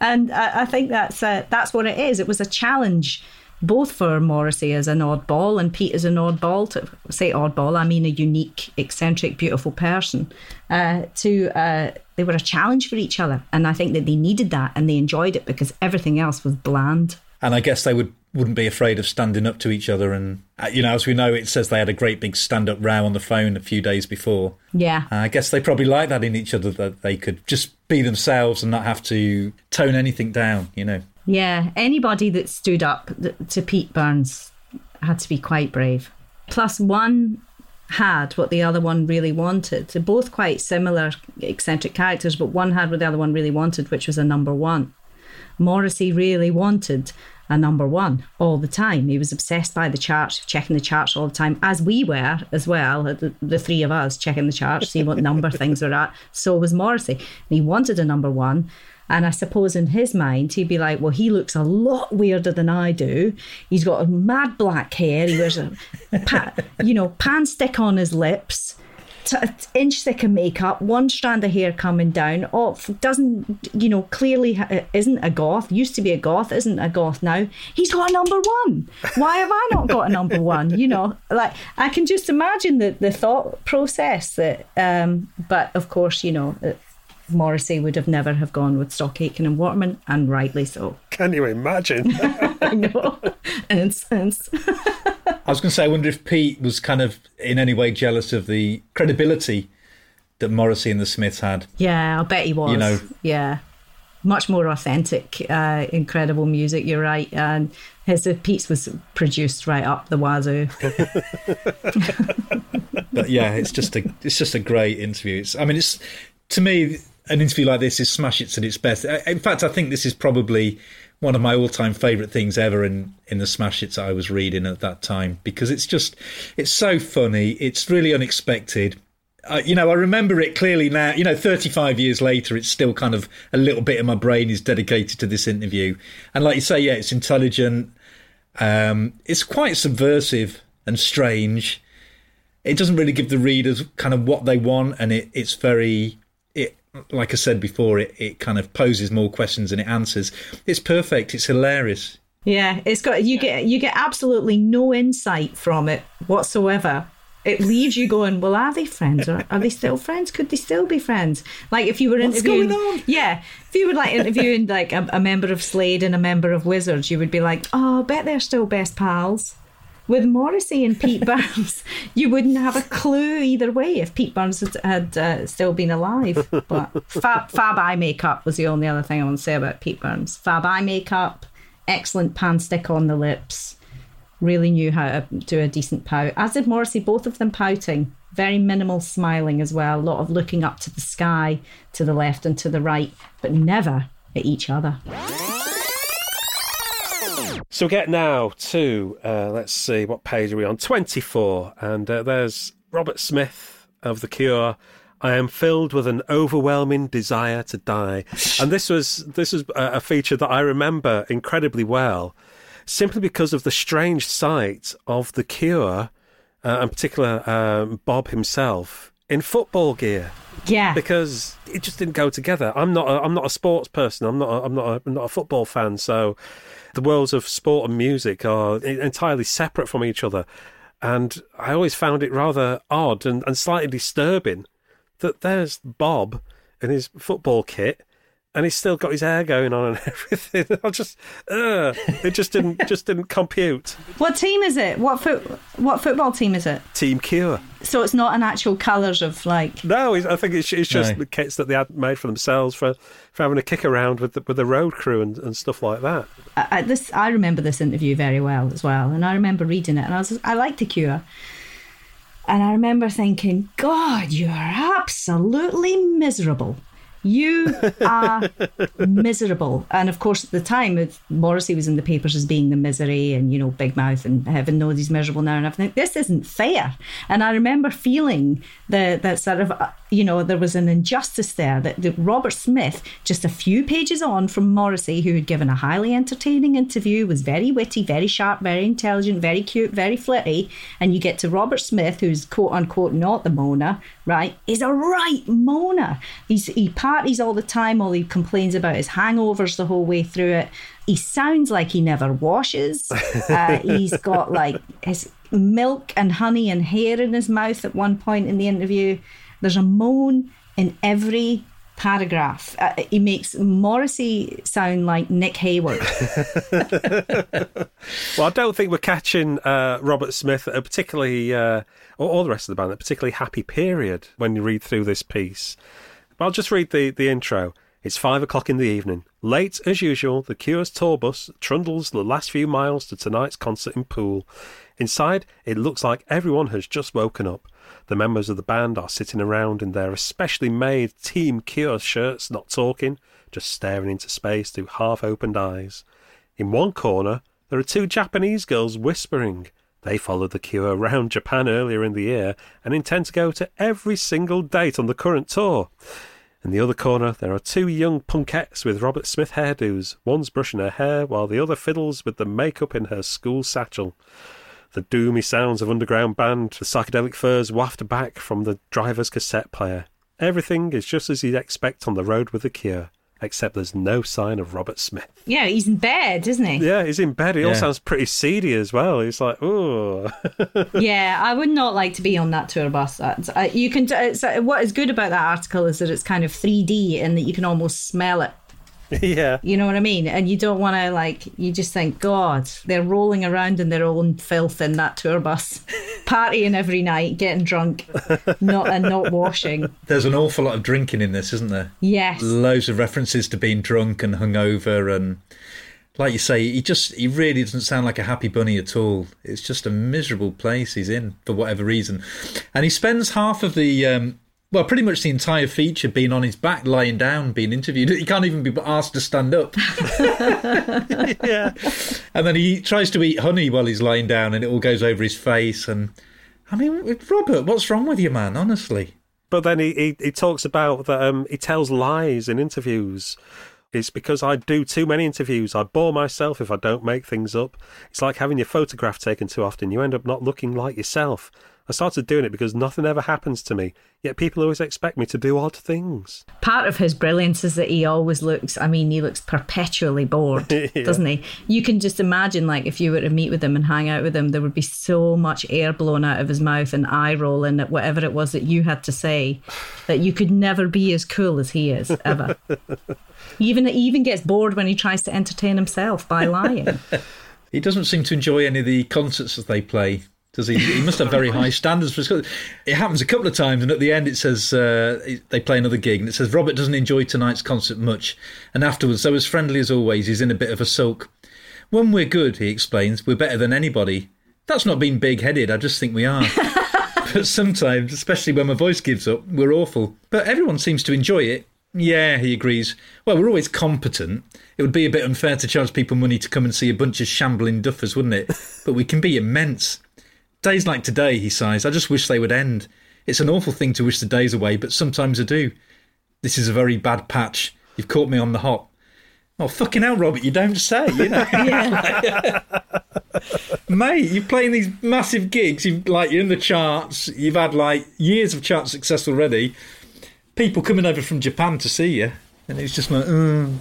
and I, I think that's uh, that's what it is. It was a challenge, both for Morrissey as an oddball and Pete as an oddball. To say oddball, I mean a unique, eccentric, beautiful person. Uh, to uh, they were a challenge for each other, and I think that they needed that, and they enjoyed it because everything else was bland. and I guess they would wouldn't be afraid of standing up to each other. And uh, you know, as we know, it says they had a great big stand-up row on the phone a few days before. Yeah, Uh, I guess they probably like that in each other that they could just be themselves and not have to tone anything down. You know, yeah. Anybody that stood up to Pete Burns had to be quite brave. Plus, one had what the other one really wanted. They're both quite similar eccentric characters, but one had what the other one really wanted, which was a number one. Morrissey really wanted a number one all the time. He was obsessed by the charts, checking the charts all the time, as we were as well, the, the three of us checking the charts, see what number things were at. So was Morrissey. And he wanted a number one. And I suppose in his mind, he'd be like, well, he looks a lot weirder than I do. He's got a mad black hair. He wears a, pa- you know, pan stick on his lips t- inch thick of makeup, one strand of hair coming down. Off doesn't you know clearly ha- isn't a goth. Used to be a goth, isn't a goth now. He's got a number one. Why have I not got a number one? You know, like I can just imagine the the thought process that. Um, but of course, you know. uh, Morrissey would have never have gone with Stock Aitken and Waterman, and rightly so. Can you imagine? I know. Incense. I was going to say, I wonder if Pete was kind of in any way jealous of the credibility that Morrissey and the Smiths had. Yeah, I bet he was. You know. yeah, much more authentic, uh, incredible music. You're right, and his uh, Pete's was produced right up the wazoo. But yeah, it's just a it's just a great interview. It's, I mean, it's to me an interview like this is smash it's at its best. In fact, I think this is probably one of my all-time favorite things ever in in the smash hits I was reading at that time because it's just it's so funny. It's really unexpected. Uh, you know, I remember it clearly now. You know, 35 years later, it's still kind of a little bit of my brain is dedicated to this interview. And like you say, yeah, it's intelligent. Um, it's quite subversive and strange it doesn't really give the readers kind of what they want and it, it's very like i said before it, it kind of poses more questions than it answers it's perfect it's hilarious Yeah, it's got you get you get absolutely no insight from it whatsoever. It leaves you going, well, are they friends? Or are they still friends? Could they still be friends? Like if you were What's interviewing, yeah, if you were like interviewing like a, a member of Slade and a member of Wizards, you would be like, oh, I bet they're still best pals. With Morrissey and Pete Burns, you wouldn't have a clue either way if Pete Burns had, had uh, still been alive. But fab, fab eye makeup was the only other thing I want to say about Pete Burns. Fab eye makeup, excellent pan stick on the lips, really knew how to do a decent pout. As did Morrissey, both of them pouting. Very minimal smiling as well, a lot of looking up to the sky, to the left and to the right, but never at each other. So we get now to, uh, let's see, what page are we on? 24. And uh, there's Robert Smith of The Cure. I am filled with an overwhelming desire to die. And this was this was a feature that I remember incredibly well, simply because of the strange sight of The Cure, uh, in particular um, Bob himself, in football gear Yeah. because it just didn't go together. I'm not. A, I'm not a sports person. I'm not. A, I'm not. A, I'm not a football fan. So the worlds of sport and music are entirely separate from each other. And I always found it rather odd and, and slightly disturbing that there's Bob in his football kit. And he's still got his hair going on and everything. I just, uh, it just didn't, just didn't compute. What team is it? What foot? What football team is it? Team Cure. So it's not an actual colours of like. No, it's- I think it's, it's just No. the kits that they had made for themselves for, for having a kick around with the, with the road crew and, and stuff like that. I, I- this I remember this interview very well as well, and I remember reading it, and I was I liked the Cure, and I remember thinking, God, you are absolutely miserable. You are miserable. And of course, at the time, Morrissey was in the papers as being the misery and, you know, Big Mouth and heaven knows he's miserable now. And I think this isn't fair. And I remember feeling the, that sort of, you know, there was an injustice there that, that Robert Smith, just a few pages on from Morrissey, who had given a highly entertaining interview, was very witty, very sharp, very intelligent, very cute, very flirty. And you get to Robert Smith, who's quote unquote not the Mona, right? Is a right Mona. He's, he parties all the time, all he complains about his hangovers the whole way through it. He sounds like he never washes. Uh, he's got like his milk and honey and hair in his mouth at one point in the interview. There's a moan in every paragraph. Uh, he makes Morrissey sound like Nick Heyward. Well, I don't think we're catching uh, Robert Smith at a particularly, uh, or all the rest of the band, a particularly happy period when you read through this piece. But I'll just read the, the intro. It's five o'clock in the evening. Late as usual, the Cure's tour bus trundles the last few miles to tonight's concert in Poole. Inside, it looks like everyone has just woken up. The members of the band are sitting around in their especially made Team Cure shirts, not talking, just staring into space through half opened eyes. In one corner, there are two Japanese girls whispering. They followed the Cure around Japan earlier in the year and intend to go to every single date on the current tour. In the other corner, there are two young punkettes with Robert Smith hairdos. One's brushing her hair while the other fiddles with the makeup in her school satchel. The doomy sounds of underground band, the psychedelic furs waft back from the driver's cassette player. Everything is just as you'd expect on the road with the Cure, except there's no sign of Robert Smith. yeah, he's in bed, isn't he? Yeah, he's in bed. He all sounds pretty seedy as well. He's like, oh, yeah, I would not like to be on that tour bus. That's- uh, you can. It's, uh, what is good about that article is that it's kind of 3D and that you can almost smell it. yeah. You know what I mean? And you don't want to like. You just think, God, they're rolling around in their own filth in that tour bus, partying every night, getting drunk, not and not washing. There's an awful lot of drinking in this, isn't there? Yes. Loads of references to being drunk and hungover, and like you say, he just he really doesn't sound like a happy bunny at all. It's just a miserable place he's in for whatever reason, and he spends half of the. Um, well, pretty much the entire feature being on his back, lying down, being interviewed. He can't even be asked to stand up. Yeah. And then he tries to eat honey while he's lying down, and it all goes over his face. And I mean, Robert, what's wrong with you, man? Honestly, But then he, he, he talks about that um, he tells lies in interviews. It's because I do too many interviews. I bore myself if I don't make things up. It's like having your photograph taken too often. You end up not looking like yourself. I started doing it because nothing ever happens to me, yet people always expect me to do odd things. Part of his brilliance is that he always looks, I mean, he looks perpetually bored, doesn't he? You can just imagine, like, if you were to meet with him and hang out with him, there would be so much air blown out of his mouth and eye rolling at whatever it was that you had to say that you could never be as cool as he is, ever. even, he even gets bored when he tries to entertain himself by lying. he doesn't seem to enjoy any of the concerts that they play. Does he? He must have very high standards for his. It happens a couple of times, and at the end it says uh, they play another gig, and it says Robert doesn't enjoy tonight's concert much. And afterwards, though as friendly as always, he's in a bit of a sulk. When we're good, he explains, we're better than anybody. That's not being big-headed. I just think we are. but sometimes, especially when my voice gives up, we're awful. But everyone seems to enjoy it. Yeah, he agrees. Well, we're always competent. It would be a bit unfair to charge people money to come and see a bunch of shambling duffers, wouldn't it? But we can be immense. Days like today, he sighs, I just wish they would end. It's an awful thing to wish the days away, but sometimes I do. This is a very bad patch. You've caught me on the hop. Oh fucking hell, Robert! You don't say. You know, Yeah. mate. You're playing these massive gigs. You like you're in the charts. You've had like years of chart success already. People coming over from Japan to see you, and it's just like, oh,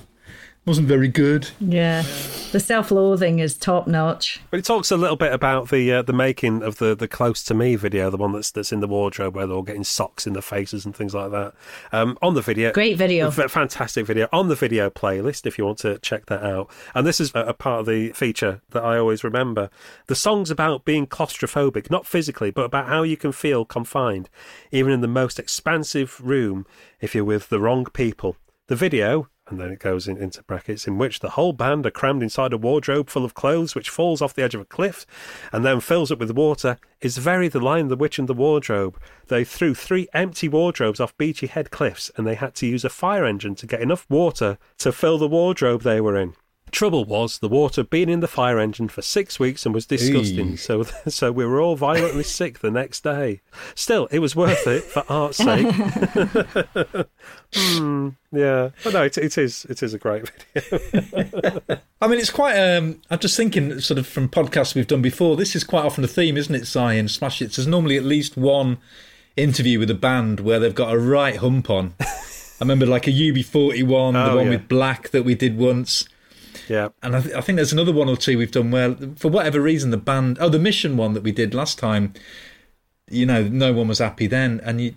wasn't very good. yeah. The self loathing is top notch. But it talks a little bit about the uh, the making of the, the close to me video, the one that's that's in the wardrobe where they're all getting socks in their faces and things like that. Um, on the video, Great video. F- fantastic video on the video playlist if you want to check that out. And this is a, a part of the feature that I always remember. The song's about being claustrophobic, not physically, but about how you can feel confined, even in the most expansive room, if you're with the wrong people. The video. And then it goes in, into brackets, in which the whole band are crammed inside a wardrobe full of clothes, which falls off the edge of a cliff and then fills up with water, is very The Lion The Witch and the Wardrobe. They threw three empty wardrobes off Beachy Head cliffs, and they had to use a fire engine to get enough water to fill the wardrobe they were in. Trouble was, the water had been in the fire engine for six weeks and was disgusting, Eey. so so we were all violently sick the next day. Still, it was worth it for art's sake. Hmm, yeah, but no, it, it is it is a great video. I mean, it's quite. Um, I'm just thinking, sort of from podcasts we've done before. This is quite often a theme, isn't it? And Smash Hits. There's normally at least one interview with a band where they've got a right hump on. I remember like a UB41, Oh, the one yeah. with Black that we did once. Yeah, And I, th- I think there's another one or two we've done where, for whatever reason, the band, oh, the Mission one that we did last time, you know, no one was happy then, and you,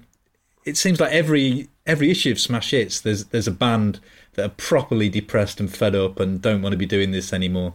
it seems like every every issue of Smash Hits, there's there's a band that are properly depressed and fed up and don't want to be doing this anymore.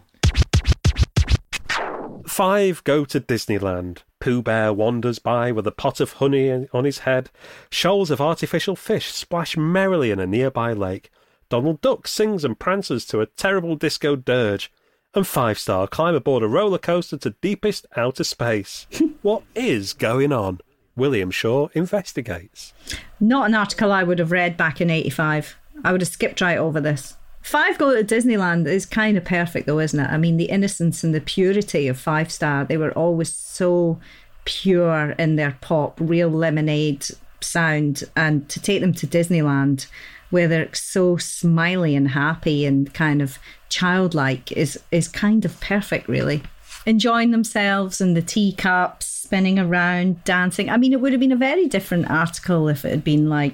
Five go to Disneyland. Pooh Bear wanders by with a pot of honey on his head. Shoals of artificial fish splash merrily in a nearby lake. Donald Duck sings and prances to a terrible disco dirge. And Five Star climb aboard a roller coaster to deepest outer space. what is going on? William Shaw investigates. Not an article I would have read back in 85. I would have skipped right over this. Five Go to Disneyland is kind of perfect, though, isn't it? I mean, the innocence and the purity of Five Star, they were always so pure in their pop, real lemonade sound. And to take them to Disneyland, where they're so smiley and happy and kind of childlike, is, is kind of perfect, really. Enjoying themselves and the teacups, spinning around, dancing. I mean, it would have been a very different article if it had been like,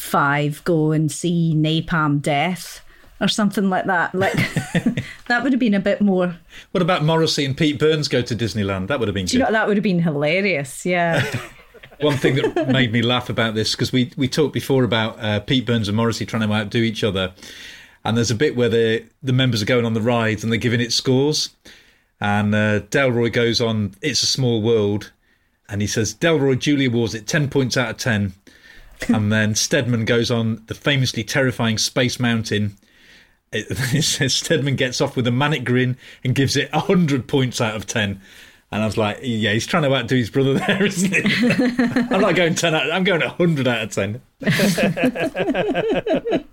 five go and see Napalm Death or something like that. Like that would have been a bit more. What about Morrissey and Pete Burns go to Disneyland? That would have been you know that would have been hilarious? Yeah, One thing that made me laugh about this because we we talked before about uh, Pete Burns and Morrissey trying to outdo each other, and there's a bit where the the members are going on the rides and they're giving it scores, and uh, Delroy goes on "It's a Small World," and he says Delroy duly awards it ten points out of ten, and then Stedman goes on the famously terrifying Space Mountain. It, it says Stedman gets off with a manic grin and gives it hundred points out of ten. And I was like, yeah, he's trying to outdo his brother there, isn't he? I'm not going 10 out, I'm going 100 out of 10.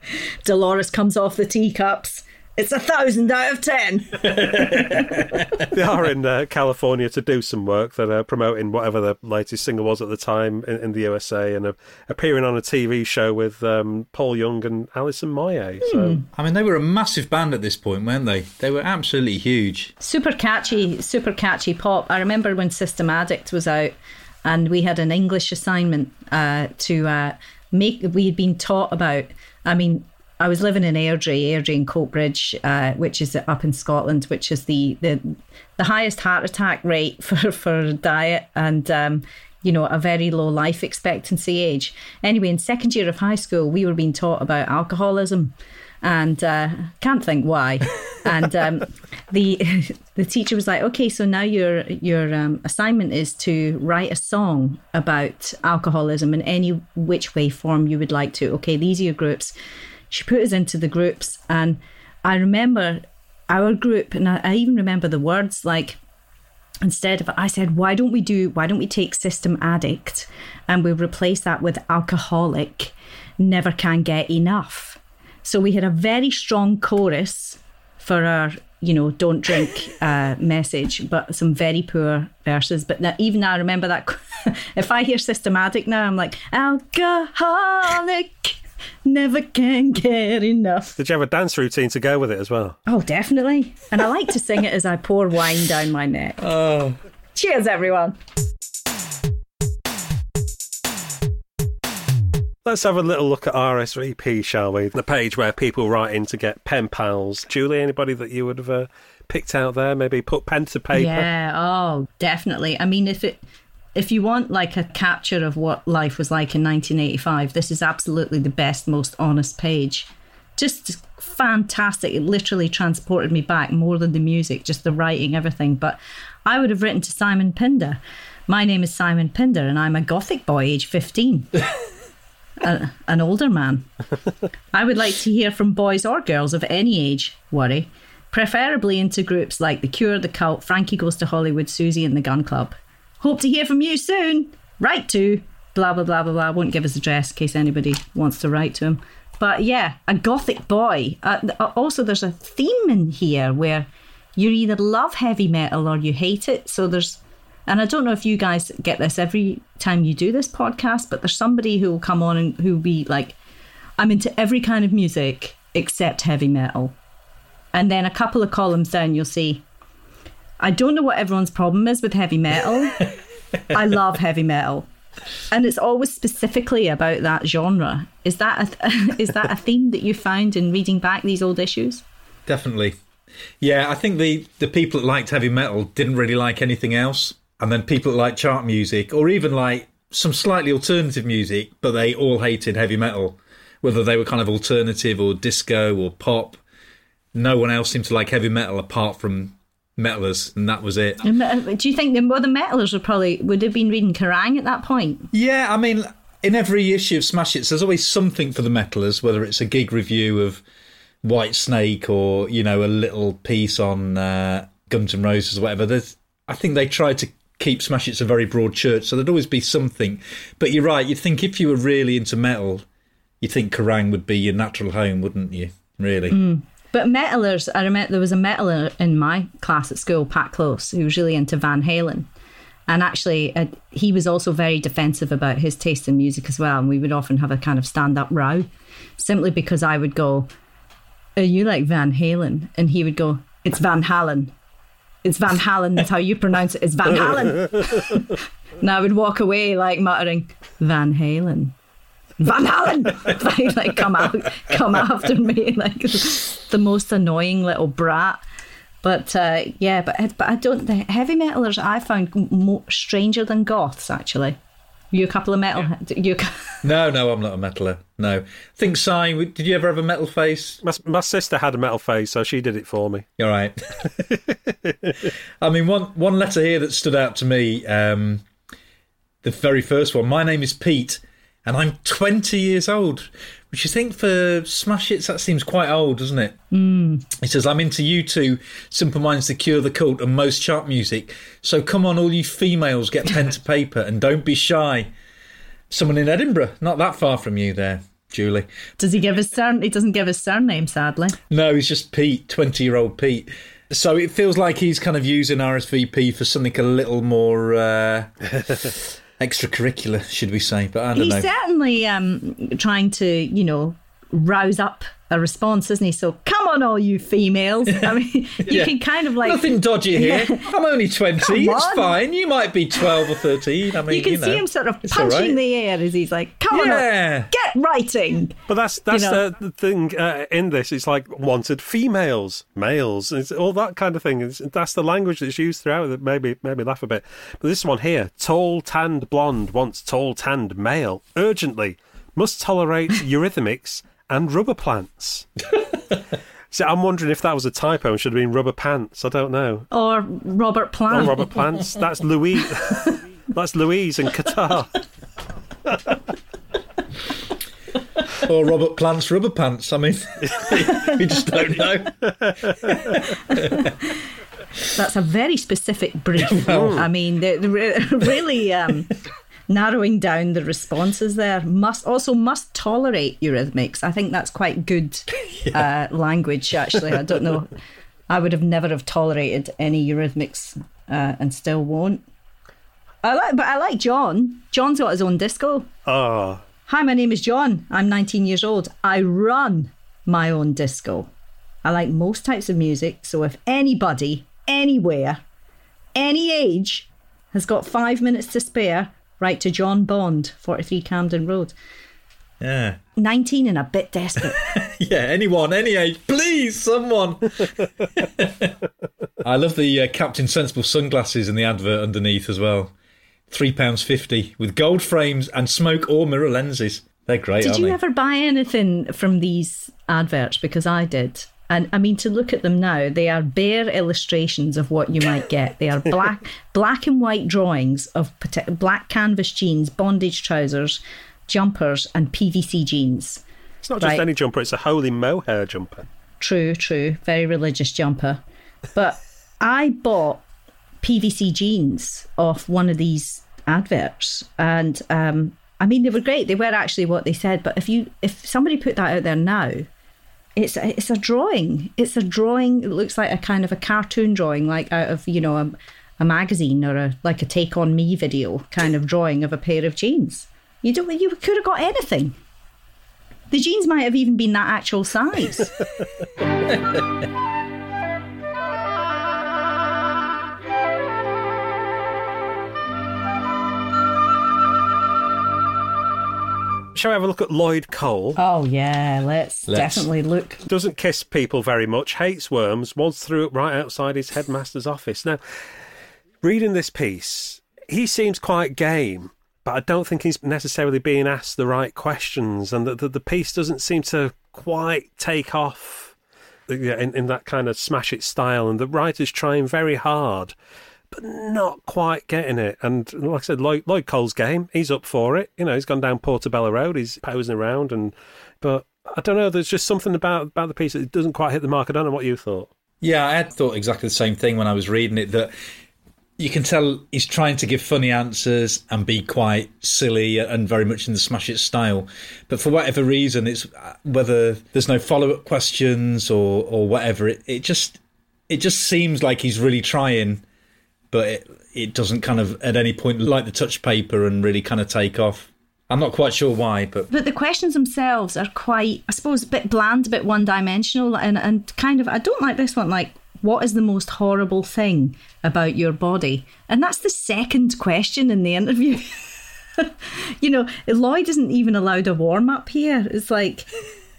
Dolores comes off the teacups. It's a thousand out of ten. they are in uh, California to do some work that are promoting whatever the latest single was at the time in, in the USA and uh, appearing on a TV show with um, Paul Young and Alison Moyet. So I mean, they were a massive band at this point, weren't they? They were absolutely huge. Super catchy, super catchy pop. I remember when System Addict was out, and we had an English assignment uh, to uh, make. We had been taught about. I mean, I was living in Airdrie, Airdrie and Coatbridge, uh, which is up in Scotland, which is the the, the highest heart attack rate for for diet and. Um, you know, a very low life expectancy age. Anyway, in second year of high school, we were being taught about alcoholism, and uh, can't think why. And um, the the teacher was like, "Okay, so now your your um, assignment is to write a song about alcoholism in any which way form you would like to. Okay, these are your groups." She put us into the groups, and I remember our group, and I, I even remember the words like instead of I said, why don't we do why don't we take system addict and we replace that with alcoholic, never can get enough. So we had a very strong chorus for our you know don't drink uh, message, but some very poor verses. But now, even now, I remember that. if I hear system addict now, I'm like alcoholic. Never can get enough. Did you have a dance routine to go with it as well? Oh, definitely. And I like to sing it as I pour wine down my neck. Oh, Cheers, everyone. Let's have a little look at RSVP, shall we? The page where people write in to get pen pals. Julie, anybody that you would have uh, picked out there? Maybe put pen to paper. Yeah, oh, definitely. I mean, if it if you want like a capture of what life was like in 1985, this is absolutely the best, most honest page. Just fantastic. It literally transported me back more than the music, just the writing, everything. But I would have written to Simon Pinder. My name is Simon Pinder, and I'm a Gothic boy, age 15. a, an older man. I would like to hear from boys or girls of any age, worry, preferably into groups like The Cure, The Cult, Frankie Goes to Hollywood, Siouxsie and the Gun Club. Hope to hear from you soon. Write to blah blah blah blah blah. Won't give his address in case anybody wants to write to him. But yeah, a gothic boy. Uh, also, there's a theme in here where you either love heavy metal or you hate it. So there's, and I don't know if you guys get this every time you do this podcast, but there's somebody who will come on and who will be like, I'm into every kind of music except heavy metal. And then a couple of columns down, you'll see, I don't know what everyone's problem is with heavy metal. I love heavy metal. And it's always specifically about that genre. Is that a, is that a theme that you found in reading back these old issues? definitely. Yeah, I think the the people that liked heavy metal didn't really like anything else, and then people that liked chart music or even like some slightly alternative music, but they all hated heavy metal, whether they were kind of alternative or disco or pop. No one else seemed to like heavy metal apart from metalers, and that was it. Uh, Do you think the well, the metalers would probably would have been reading Kerrang at that point? Yeah, I mean, in every issue of Smash Hits, there's always something for the metalers, whether it's a gig review of Whitesnake or you know a little piece on uh, Guns N' Roses or whatever. There's, I think they tried to keep Smash Hits a very broad church, so there'd always be something. But you're right. You'd think if you were really into metal, you'd think Kerrang would be your natural home, wouldn't you? Really? But metalers, I remember there was a metaler in my class at school, Pat Close, who was really into Van Halen. And actually, uh, he was also very defensive about his taste in music as well. And we would often have a kind of stand up row simply because I would go, Are you like Van Halen? And he would go, It's Van Halen. It's Van Halen. That's how you pronounce it. It's Van Halen. and I would walk away like muttering, Van Halen. Van Halen, He'd, like come out, come after me like the most annoying little brat. But uh, yeah, but but I don't. The heavy metalers I found more stranger than goths. Actually, you a couple of metal. You No, no, I'm not a metaler. No, I think Si. Did you ever have a metal face? My, my sister had a metal face, so she did it for me. All right. I mean, one one letter here that stood out to me. Um, the very first one. My name is Pete, and I'm 20 years old. Which you think for Smash Hits that seems quite old, doesn't it? Mm. He says, "I'm into U2, Simple Minds, The Cure, The Cult, and most chart music. So come on, all you females, get pen to paper and don't be shy." Someone in Edinburgh, not that far from you, there, Julie. does he give his surname? He doesn't give his surname, sadly. No, he's just Pete, 20 year old Pete. So it feels like he's kind of using RSVP for something a little more uh, extracurricular, should we say? But I don't He's know. certainly um, trying to, you know, rouse up a response, isn't he? So come on, all you females. I mean, you Yeah. can kind of like Nothing dodgy here. I'm only 20. Come it's on. fine. You might be 12 or 13. I mean, you can know, see him sort of punching right. the air as he's like, "Come on, Yeah. up, get writing." But that's that's know. the, the thing uh, in this. It's like wanted females, males, it's all that kind of thing. It's, that's the language that's used throughout. That maybe made me laugh a bit. But this one here, tall tanned blonde wants tall tanned male urgently. Must tolerate eurythmics and rubber plants. See, I'm wondering if that was a typo and should have been rubber pants. I don't know. Or Robert Or Plant. rubber plants. That's Louise. That's Louise in Qatar. Or Robert Plant's rubber pants. I mean, we just don't know. That's a very specific brief. I mean, they're, they're really um, narrowing down the responses there. Must also must tolerate eurythmics. I think that's quite good uh, language. Actually, I don't know. I would have never have tolerated any eurythmics, uh, and still won't. I like, but I like John. John's got his own disco. Oh, Hi, my name is John. I'm 19 years old. I run my own disco. I like most types of music, so if anybody, anywhere, any age has got five minutes to spare, write to John Bond, 43 Camden Road. Yeah. 19 and a bit desperate. Yeah, anyone, any age, please, someone. I love the uh, Captain Sensible sunglasses in the advert underneath as well. Three pounds fifty with gold frames and smoke or mirror lenses. They're great, Did aren't you they? ever buy anything from these adverts? Because I did. And I mean, to look at them now, they are bare illustrations of what you might get. They are black, black and white drawings of black canvas jeans, bondage trousers, jumpers, and PVC jeans. It's not just Right. any jumper, it's a holy mohair jumper. True, true. Very religious jumper. But I bought PVC jeans off one of these adverts. And um, I mean, they were great. They were actually what they said. But if you if somebody put that out there now, it's a, it's a drawing. It's a drawing. It looks like a kind of a cartoon drawing, like out of you know a, a magazine or a like a Take on Me video kind of drawing of a pair of jeans. You don't. You could have got anything. The jeans might have even been that actual size. Shall we have a look at Lloyd Cole? Oh yeah, let's, Let's. definitely look. Doesn't kiss people very much, hates worms, once threw it right outside his headmaster's office. Now, reading this piece, he seems quite game, but I don't think he's necessarily being asked the right questions, and the, the, the piece doesn't seem to quite take off uh, in, in that kind of Smash Hits style, and the writer's trying very hard. But not quite getting it. And like I said, Lloyd, Lloyd Cole's game, he's up for it. You know, he's gone down Portobello Road, he's posing around, and but I don't know. There's just something about about the piece that doesn't quite hit the mark. I don't know what you thought. Yeah, I had thought exactly the same thing when I was reading it. That you can tell he's trying to give funny answers and be quite silly and very much in the Smash Hits style. But for whatever reason, it's uh, whether there's no follow up questions or or whatever. It, it just it just seems like he's really trying, but it it doesn't kind of at any point like the touch paper and really kind of take off. I'm not quite sure why, but But the questions themselves are quite, I suppose, a bit bland, a bit one dimensional, and, and kind of, I don't like this one. Like, what is the most horrible thing about your body? And that's the second question in the interview. you know, Lloyd isn't even allowed a warm up here. It's like,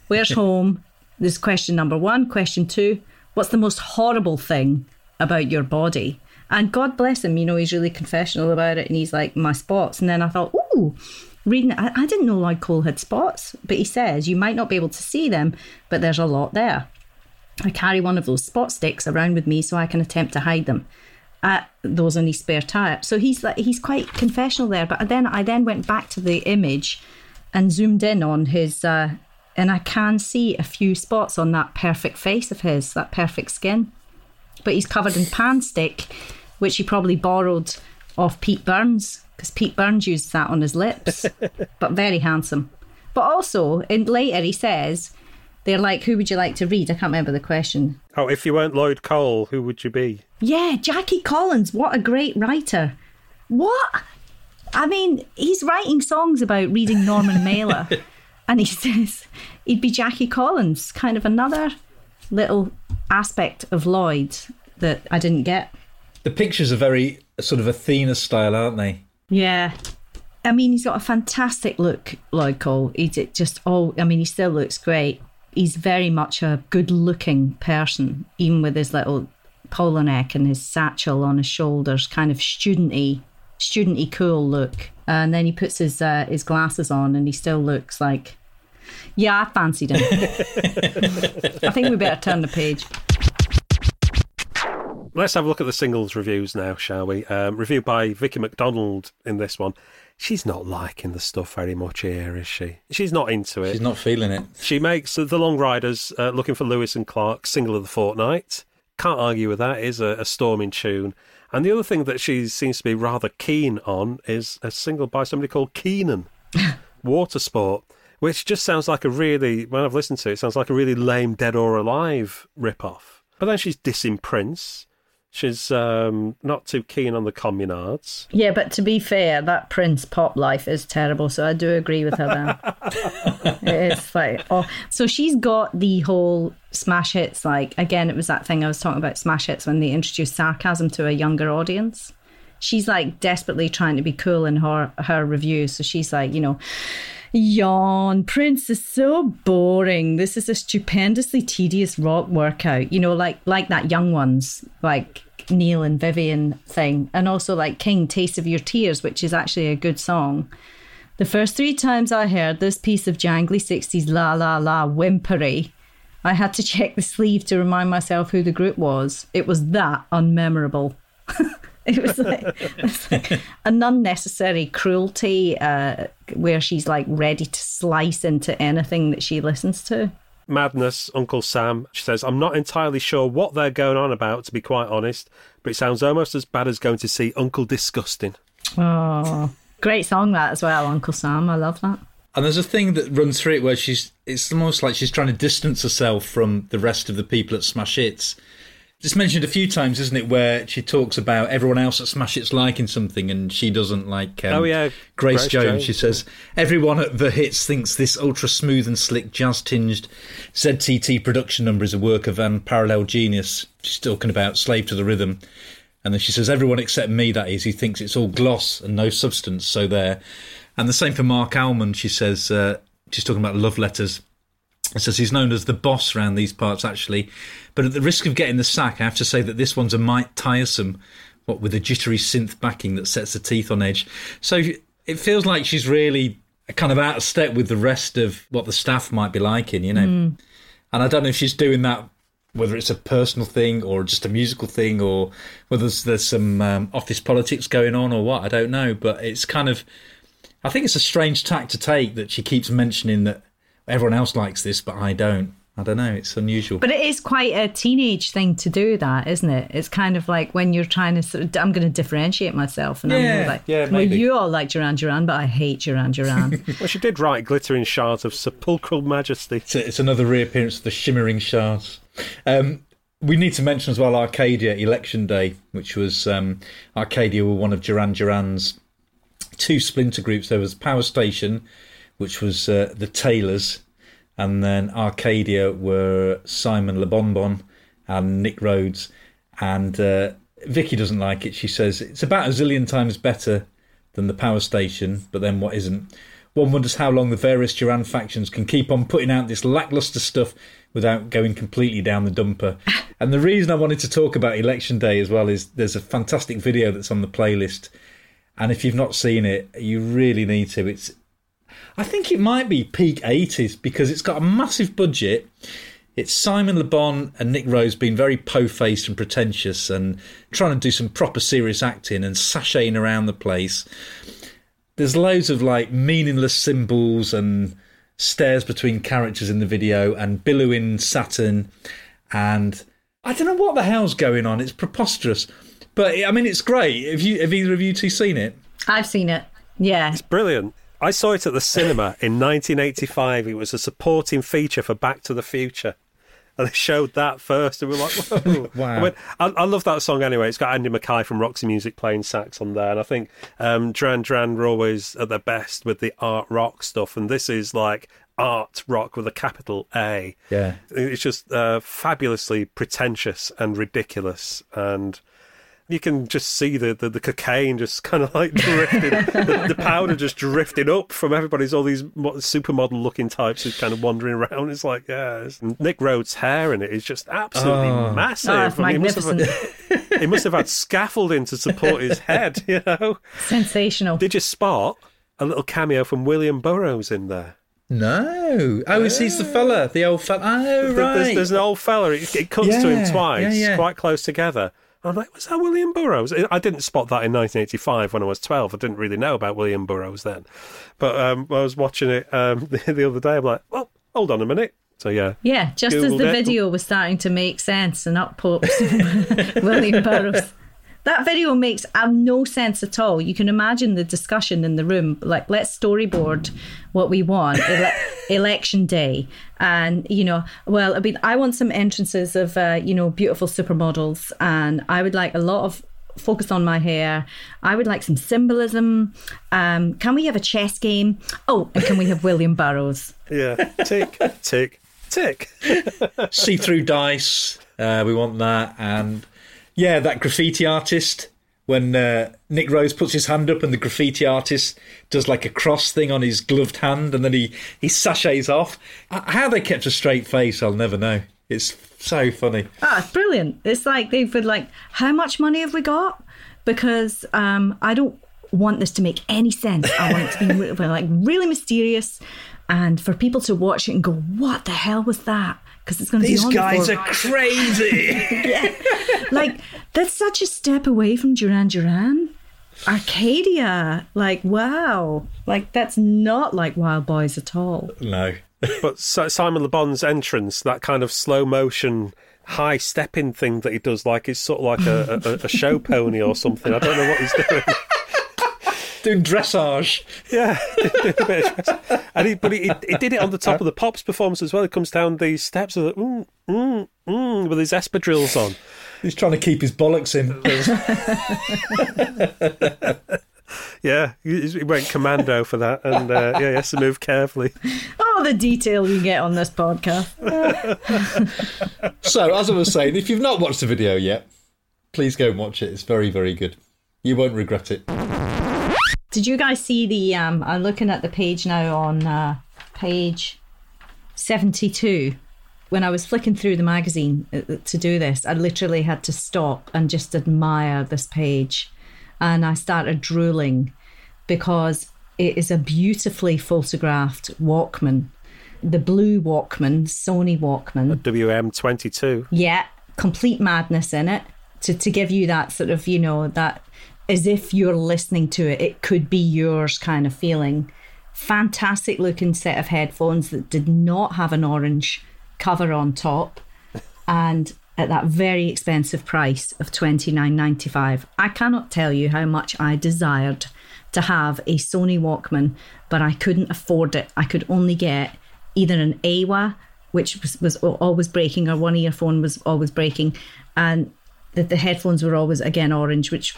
where's home? This is question number one. Question two, what's the most horrible thing about your body? And God bless him, you know, he's really confessional about it and he's like, my spots. And then I thought, ooh, reading I, I didn't know Lloyd Cole had spots, but he says you might not be able to see them, but there's a lot there. I carry one of those spot sticks around with me so I can attempt to hide them. Uh, those on his spare tire. So he's like he's quite confessional there. But then I then went back to the image and zoomed in on his, uh, and I can see a few spots on that perfect face of his, that perfect skin. But he's covered in pan stick, which he probably borrowed off Pete Burns because Pete Burns used that on his lips. but very handsome. But also, in later he says they're like, "Who would you like to read?" I can't remember the question. Oh, if you weren't Lloyd Cole, who would you be? Yeah, Jackie Collins, what a great writer. What? I mean, he's writing songs about reading Norman Mailer, and he says he'd be Jackie Collins, kind of another little aspect of Lloyd that I didn't get. The pictures are very sort of Athena style, aren't they? Yeah. I mean, he's got a fantastic look, Lloyd Cole. He's just, oh, I mean, he still looks great. He's very much a good looking person, even with his little polo neck and his satchel on his shoulders, kind of studenty, studenty cool look. And then he puts his uh, his glasses on and he still looks like, yeah, I fancied him. I think we better turn the page. Let's have a look at the singles reviews now, shall we? Um, review by Vicky McDonald in this one. She's not liking the stuff very much here, is she? She's not into it. She's not feeling it. She makes the Long Ryders uh, looking for Lewis and Clark single of the fortnight. Can't argue with that. It is a, a storming tune. And the other thing that she seems to be rather keen on is a single by somebody called Keenan, Water Sport, which just sounds like a really, when I've listened to it, it sounds like a really lame Dead or Alive rip-off. But then she's dissing Prince, She's um, not too keen on the communards. Yeah, but to be fair, that Prince pop life is terrible. So I do agree with her then. it's like, oh, so she's got the whole smash hits. Like, again, it was that thing I was talking about smash hits when they introduced sarcasm to a younger audience. She's like desperately trying to be cool in her, her reviews. So she's like, you know, Yawn. Prince is so boring. This is a stupendously tedious rock workout. You know, like like that young ones, like Neil and Vyvyan thing. And also like King, Taste of Your Tears, which is actually a good song. The first three times I heard this piece of jangly 60s la la la whimpery, I had to check the sleeve to remind myself who the group was. It was that unmemorable. It was like, it's like an unnecessary cruelty uh, where she's like ready to slice into anything that she listens to. Madness, Uncle Sam. She says, I'm not entirely sure what they're going on about, to be quite honest, but it sounds almost as bad as going to see Uncle Disgusting. Oh, great song that as well, Uncle Sam. I love that. And there's a thing that runs through it where she's, it's almost like she's trying to distance herself from the rest of the people at Smash Hits it's mentioned a few times, isn't it, where she talks about everyone else at Smash Hits liking something and she doesn't like. Um, oh yeah, Grace, Grace Jones, Jones. She says everyone at the hits thinks this ultra smooth and slick, jazz tinged ZTT production number is a work of unparalleled genius. She's talking about Slave to the Rhythm, and then she says everyone except me, that is, he thinks it's all gloss and no substance. So there, and the same for Marc Almond. She says uh, she's talking about love letters says he's known as the boss around these parts, actually. But at the risk of getting the sack, I have to say that this one's a mite tiresome, what with a jittery synth backing that sets the teeth on edge. So it feels like she's really kind of out of step with the rest of what the staff might be liking, you know. Mm. And I don't know if she's doing that, whether it's a personal thing or just a musical thing, or whether there's, there's some um, office politics going on or what. I don't know. But it's kind of, I think it's a strange tack to take that she keeps mentioning that everyone else likes this, but I don't. I don't know. It's unusual. But it is quite a teenage thing to do that, isn't it? It's kind of like when you're trying to sort of, I'm going to differentiate myself. And yeah, I'm like, yeah, well, you all like Duran Duran, but I hate Duran Duran. well, she did write Glittering Shards of Sepulchral Majesty. It's, a, it's another reappearance of the Shimmering Shards. Um, we need to mention as well Arcadia Election Day, which was um, Arcadia were one of Duran Duran's two splinter groups. There was Power Station, which was uh, the Taylors and then Arcadia were Simon Le Bon Bon and Nick Rhodes. And uh, Vicky doesn't like it. She says it's about a zillion times better than the power station, but then what isn't? One wonders how long the various Duran factions can keep on putting out this lackluster stuff without going completely down the dumper. and the reason I wanted to talk about Election Day as well is there's a fantastic video that's on the playlist. And if you've not seen it, you really need to. It's I think it might be peak 80s because it's got a massive budget. It's Simon Le Bon and Nick Rhodes being very po faced and pretentious and trying to do some proper serious acting and sashaying around the place. There's loads of like meaningless symbols and stares between characters in the video and billowing Saturn and I don't know what the hell's going on. It's preposterous. But I mean, it's great. Have you have either of you two seen it? I've seen it. Yeah, it's brilliant. I saw it at the cinema in 1985. It was a supporting feature for Back to the Future. And they showed that first, and we are like, "Whoa!" wow! I, mean, I, I, love that song anyway. It's got Andy Mackay from Roxy Music playing sax on there, and I think um, Duran Duran were always at their best with the art rock stuff, and this is like art rock with a capital A. Yeah, it's just uh, fabulously pretentious and ridiculous, and you can just see the, the, the cocaine just kind of like drifting, the, the, powder just drifting up from everybody's all these supermodel looking types who's kind of wandering around. It's like, yeah, Nick Rhodes' hair in it is just absolutely oh. massive. Oh, I mean, magnificent. He must, have, he must have had scaffolding to support his head, you know? Sensational. Did you spot a little cameo from William Burroughs in there? No. Oh, yeah. he's the fella, the old fella. Oh, right. There's, there's an old fella. It, it cuts yeah, to him twice, yeah, yeah. quite close together. I'm like, was that William Burroughs? I didn't spot that in 1985 when I was 12. I didn't really know about William Burroughs then. But um, I was watching it um, the, the, other day. I'm like, well, hold on a minute. So yeah, yeah. Just Googled as the it. video was starting to make sense, and up pops William Burroughs. That video makes uh, no sense at all. You can imagine the discussion in the room. Like, let's storyboard what we want ele- election day, and you know, well, I mean, I want some entrances of uh, you know beautiful supermodels, and I would like a lot of focus on my hair. I would like some symbolism. Um, can we have a chess game? Oh, and can we have William Burroughs? Yeah, tick, tick, tick. See through dice. Uh, we want that, and yeah, that graffiti artist. When uh, Nick Rhodes puts his hand up and the graffiti artist does like a cross thing on his gloved hand, and then he he sachets off. How they kept a straight face, I'll never know. It's so funny. Ah, it's brilliant. It's like they've been like, how much money have we got? Because um, I don't want this to make any sense. I want it to be like really mysterious, and for people to watch it and go, "What the hell was that?" Because it's going to be These guys for- are crazy. like that's such a step away from Duran Duran. Arcadia, like wow, like that's not like Wild Boys at all. no. But Simon Le Bon's entrance, that kind of slow motion, high stepping thing that he does, like it's sort of like a, a, a show pony or something. I don't know what he's doing. Doing dressage. Yeah, and he, but he, he did it on the top of the Pops performance as well. He comes down these steps with, mm, mm, mm, with his espadrilles on. He's trying to keep his bollocks in. Yeah, he, he went commando for that, and uh, yeah, he has to move carefully. Oh, the detail you get on this podcast. so, as I was saying, if you've not watched the video yet, please go and watch it. It's very, very good. You won't regret it. Did you guys see the? Um, I'm looking at the page now on uh, page 72. When I was flicking through the magazine uh, to do this, I literally had to stop and just admire this page. And I started drooling because it is a beautifully photographed Walkman. The blue Walkman, Sony Walkman. WM22. Yeah, complete madness in it to, to give you that sort of, you know, that as if you're listening to it, it could be yours kind of feeling. Fantastic looking set of headphones that did not have an orange cover on top and at that very expensive price of twenty nine ninety five. I cannot tell you how much I desired to have a Sony Walkman, but I couldn't afford it. I could only get either an Aiwa, which was, was always breaking, or one earphone was always breaking, and that the headphones were always again orange, which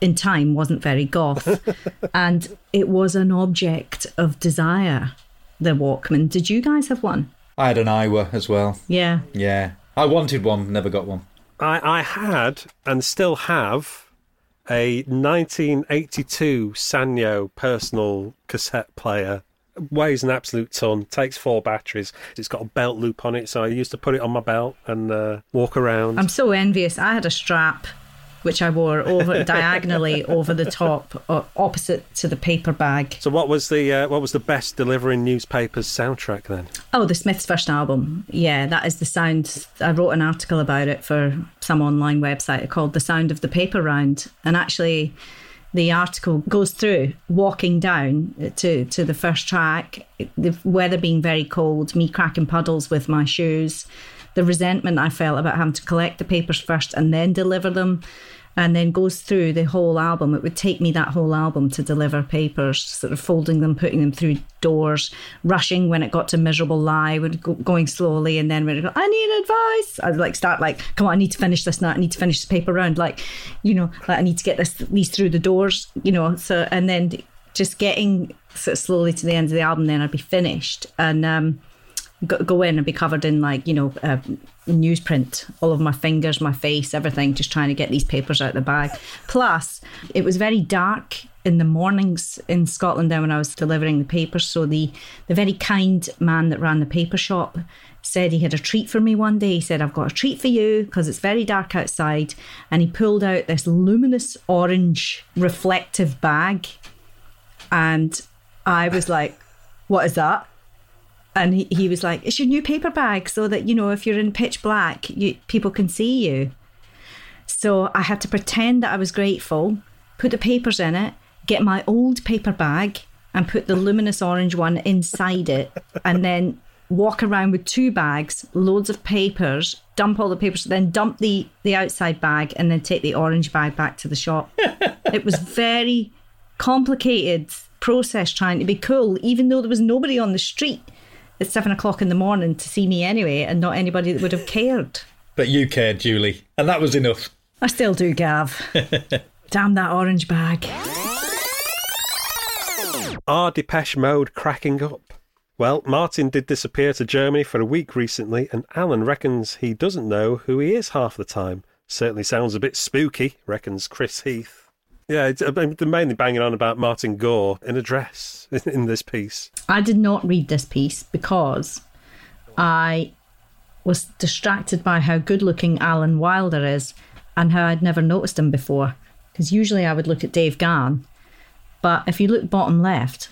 in time wasn't very goth. and it was an object of desire, the Walkman. Did you guys have one? I had an Aiwa as well. Yeah. Yeah. I wanted one, never got one. I, I had and still have a 1982 Sanyo personal cassette player. Weighs an absolute ton, takes four batteries. It's got a belt loop on it, so I used to put it on my belt and uh, walk around. I'm so envious. I had a strap which I wore over diagonally over the top, uh, opposite to the paper bag. so, what was the uh, what was the best delivering newspapers soundtrack then? Oh, the Smiths' first album. Yeah, that is the sound. I wrote an article about it for some online website called "The Sound of the Paper Round," and actually, the article goes through walking down to to the first track, the weather being very cold, me cracking puddles with my shoes, the resentment I felt about having to collect the papers first and then deliver them. And then goes through the whole album. It would take me that whole album to deliver papers, sort of folding them, putting them through doors, rushing when it got to miserable lie, would go, going slowly, and then when it go, I need advice, I'd like start like, come on, I need to finish this now. I need to finish this paper round, like, you know, like I need to get this these through the doors, you know. So and then just getting sort of slowly to the end of the album, then I'd be finished and. um go, go in and be covered in like you know uh, newsprint all of my fingers my face everything just trying to get these papers out of the bag. Plus it was very dark in the mornings in Scotland then when I was delivering the papers. So the the very kind man that ran the paper shop said he had a treat for me one day. He said I've got a treat for you because it's very dark outside. And he pulled out this luminous orange reflective bag and I was like what is that and he, he was like, "It's your new paper bag, so that you know if you're in pitch black, you, people can see you." So I had to pretend that I was grateful, put the papers in it, get my old paper bag, and put the luminous orange one inside it, and then walk around with two bags, loads of papers, dump all the papers, then dump the the outside bag, and then take the orange bag back to the shop. it was very complicated process trying to be cool, even though there was nobody on the street at seven o'clock in the morning to see me anyway, and not anybody that would have cared. But you cared, Julie, and that was enough. I still do, Gav. Damn that orange bag. Are Depeche Mode cracking up? Well, Martin did disappear to Germany for a week recently, and Alan reckons he doesn't know who he is half the time. Certainly sounds a bit spooky, reckons Chris Heath. Yeah, it's, I mean, they're mainly banging on about Martin Gore in a dress in this piece. I did not read this piece because I was distracted by how good looking Alan Wilder is and how I'd never noticed him before. Because usually I would look at Dave Gahan, but if you look bottom left,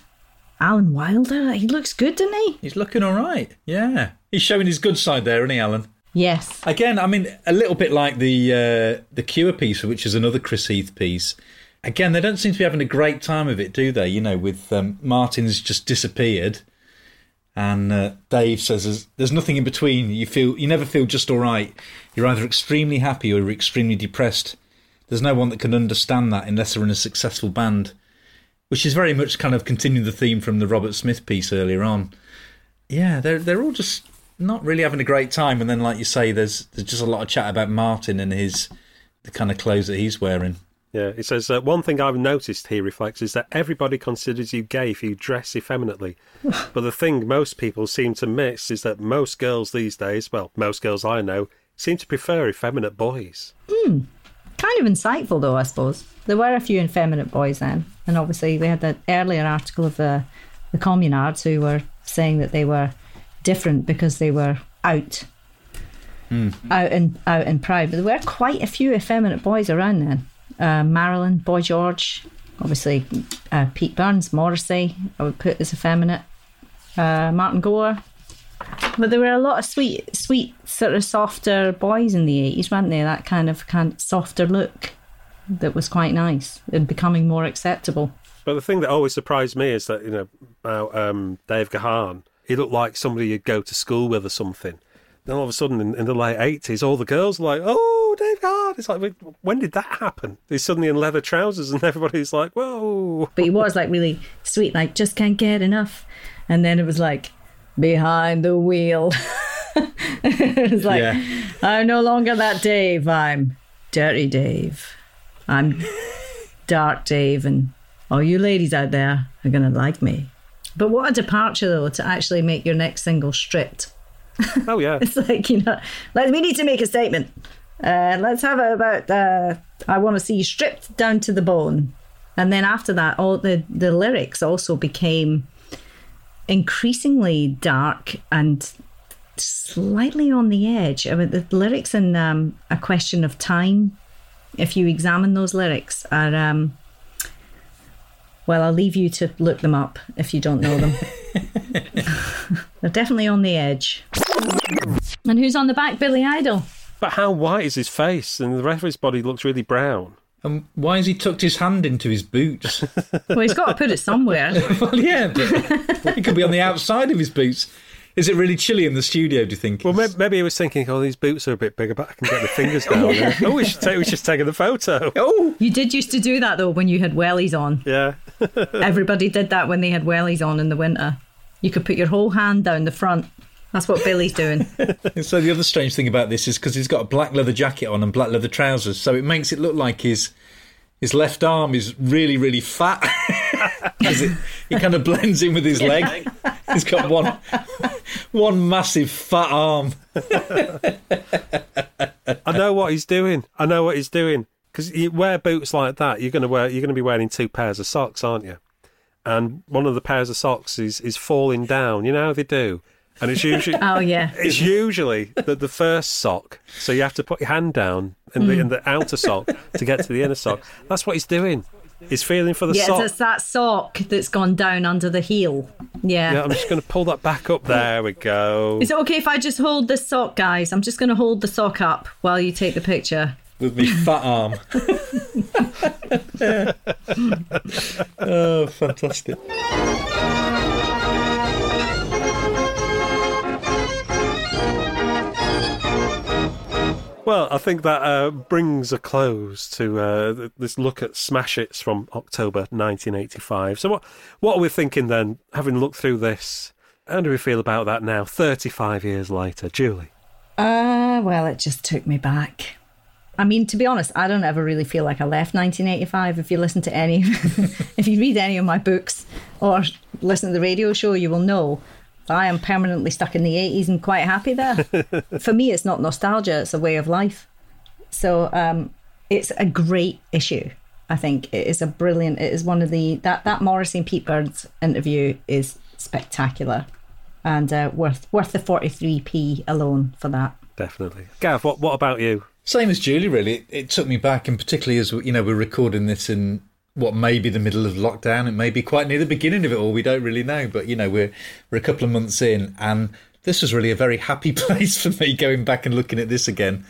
Alan Wilder, he looks good, doesn't he? He's looking all right. Yeah, he's showing his good side there, isn't he, Alan? Yes. Again, I mean, a little bit like the uh, the Cure piece, which is another Chris Heath piece. Again, they don't seem to be having a great time of it, do they? You know, with um, Martin's just disappeared, and uh, Dave says there's, there's nothing in between. You feel you never feel just all right. You're either extremely happy or you're extremely depressed. There's no one that can understand that unless they're in a successful band which is very much kind of continuing the theme from the Robert Smith piece earlier on. Yeah, they're they're all just not really having a great time, and then like you say, there's there's just a lot of chat about Martin and his the kind of clothes that he's wearing. Yeah, he says uh, one thing I've noticed. He reflects is that everybody considers you gay if you dress effeminately, but the thing most people seem to miss is that most girls these days, well, most girls I know, seem to prefer effeminate boys. Hmm. Kind of insightful, though, I suppose. There were a few effeminate boys then. And obviously, we had that earlier article of the, the communards who were saying that they were different because they were out. Mm. Out and out and proud, but there were quite a few effeminate boys around then. Uh, Marilyn, Boy George, obviously uh, Pete Burns, Morrissey, I would put as effeminate. Uh, Martin Gore, but there were a lot of sweet, sweet, sort of softer boys in the eighties, weren't there? That kind of kind of softer look that was quite nice and becoming more acceptable. But the thing that always surprised me is that you know um, Dave Gahan, he looked like somebody you'd go to school with or something. Then all of a sudden, in, in the late eighties, all the girls are like, "Oh, Dave Gahan!" It's like, when did that happen? He's suddenly in leather trousers, and everybody's like, "Whoa!" But he was like really sweet, like just can't get enough. And then it was like, behind the wheel. it's like, yeah. I'm no longer that Dave. I'm Dirty Dave. I'm Dark Dave. And all you ladies out there are going to like me. But what a departure, though, to actually make your next single stripped. Oh, yeah. it's like, you know, let, we need to make a statement. Uh, let's have it about, uh, I want to see you stripped down to the bone. And then after that, all the, the lyrics also became increasingly dark and slightly on the edge. I mean, the lyrics in um, A Question of Time, if you examine those lyrics, are. Um, well, I'll leave you to look them up if you don't know them. They're definitely on the edge. And who's on the back? Billy Idol. But how white is his face? And the rest of his body looks really brown. And why has he tucked his hand into his boots? well, he's got to put it somewhere. well, yeah, but he could be on the outside of his boots. Is it really chilly in the studio? Do you think? Well, maybe, maybe he was thinking, "Oh, these boots are a bit bigger, but I can get my fingers down." yeah. Oh, we should take. We should take the photo. Oh, you did used to do that though when you had wellies on. Yeah, everybody did that when they had wellies on in the winter. You could put your whole hand down the front. That's what Billy's doing. so the other strange thing about this is because he's got a black leather jacket on and black leather trousers, so it makes it look like his his left arm is really really fat. it, it kind of blends in with his leg. He's got one one massive fat arm. I know what he's doing. I know what he's doing because you wear boots like that. You're going to wear. You're going to be wearing two pairs of socks, aren't you? And one of the pairs of socks is is falling down. You know how they do and it's usually oh yeah, it's usually the, the first sock. So you have to put your hand down in the mm. in the outer sock to get to the inner sock. That's what he's doing. He's feeling for the yeah, sock. Yeah, it's that sock that's gone down under the heel. Yeah. Yeah, I'm just going to pull that back up. There we go. Is it okay if I just hold the sock, guys? I'm just going to hold the sock up while you take the picture. With me fat arm. oh, fantastic. Well, I think that uh, brings a close to uh, this look at Smash Hits from October 1985. So, what what are we thinking then, having looked through this? How do we feel about that now, 35 years later? Julie? Uh, well, it just took me back. I mean, to be honest, I don't ever really feel like I left 1985. If you listen to any, if you read any of my books or listen to the radio show, you will know I am permanently stuck in the 80s and quite happy there. For me, it's not nostalgia, it's a way of life. So um, it's a great issue. I think it is a brilliant, it is one of the, that, that Morrissey and Pete Burns interview is spectacular and uh, worth, worth the 43p alone for that. Definitely. Gav, what, what about you? Same as Julie, really. It, it took me back, and particularly as you know, we're recording this in what may be the middle of lockdown. It may be quite near the beginning of it all. We don't really know, but you know, we're we're a couple of months in, and this was really a very happy place for me going back and looking at this again.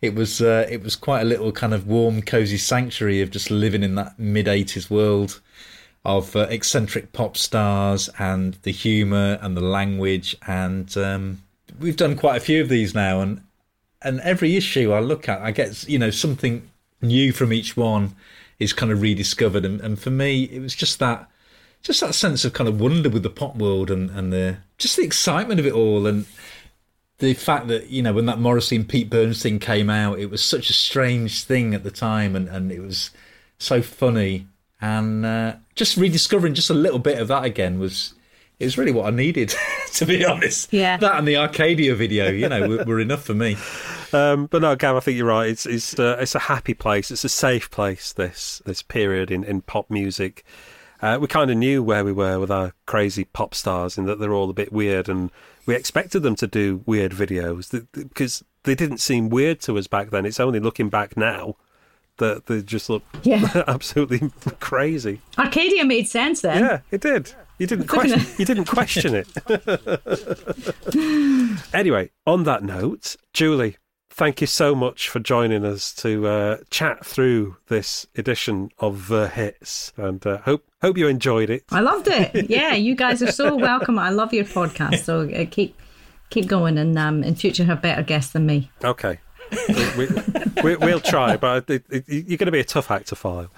It was uh, it was quite a little kind of warm, cozy sanctuary of just living in that mid '80s world of uh, eccentric pop stars and the humour and the language, and um, we've done quite a few of these now, and and every issue I look at, I get you know something new from each one is kind of rediscovered. And, and for me, it was just that just that sense of kind of wonder with the pop world and, and the just the excitement of it all. And the fact that you know when that Morrissey and Pete Burns thing came out, it was such a strange thing at the time, and, and it was so funny, and uh, just rediscovering just a little bit of that again was it was really what I needed, to be honest. Yeah, that and the Arcadia video, you know, were, were enough for me. Um, but no, Gav, I think you're right. It's it's uh, it's a happy place. It's a safe place. This this period in, in pop music. Uh, we kind of knew where we were with our crazy pop stars, in that they're all a bit weird, and we expected them to do weird videos because they didn't seem weird to us back then. It's only looking back now that they just look yeah. absolutely crazy. Arcadia made sense then. Yeah, it did. You didn't question. you didn't question it. anyway, on that note, Julie, thank you so much for joining us to uh, chat through this edition of The Hits, and uh, hope hope you enjoyed it. I loved it. Yeah, you guys are so welcome. I love your podcast, so uh, keep keep going, and um, in future have better guests than me. Okay we, will we, try, but it, it, you're going to be a tough act to follow.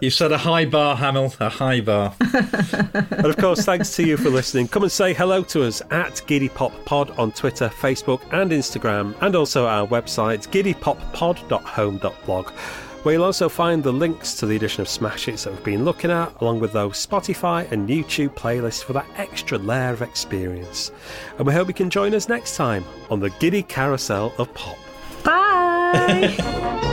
You've set a high bar, Hamill, a high bar. and of course, thanks to you for listening. Come and say hello to us at Giddy Pop Pod on Twitter, Facebook, and Instagram, and also our website, giddypoppod.home.blog where you'll also find the links to the edition of Smash Hits that we've been looking at, along with those Spotify and YouTube playlists for that extra layer of experience. And we hope you can join us next time on the Giddy Carousel of Pop. Bye.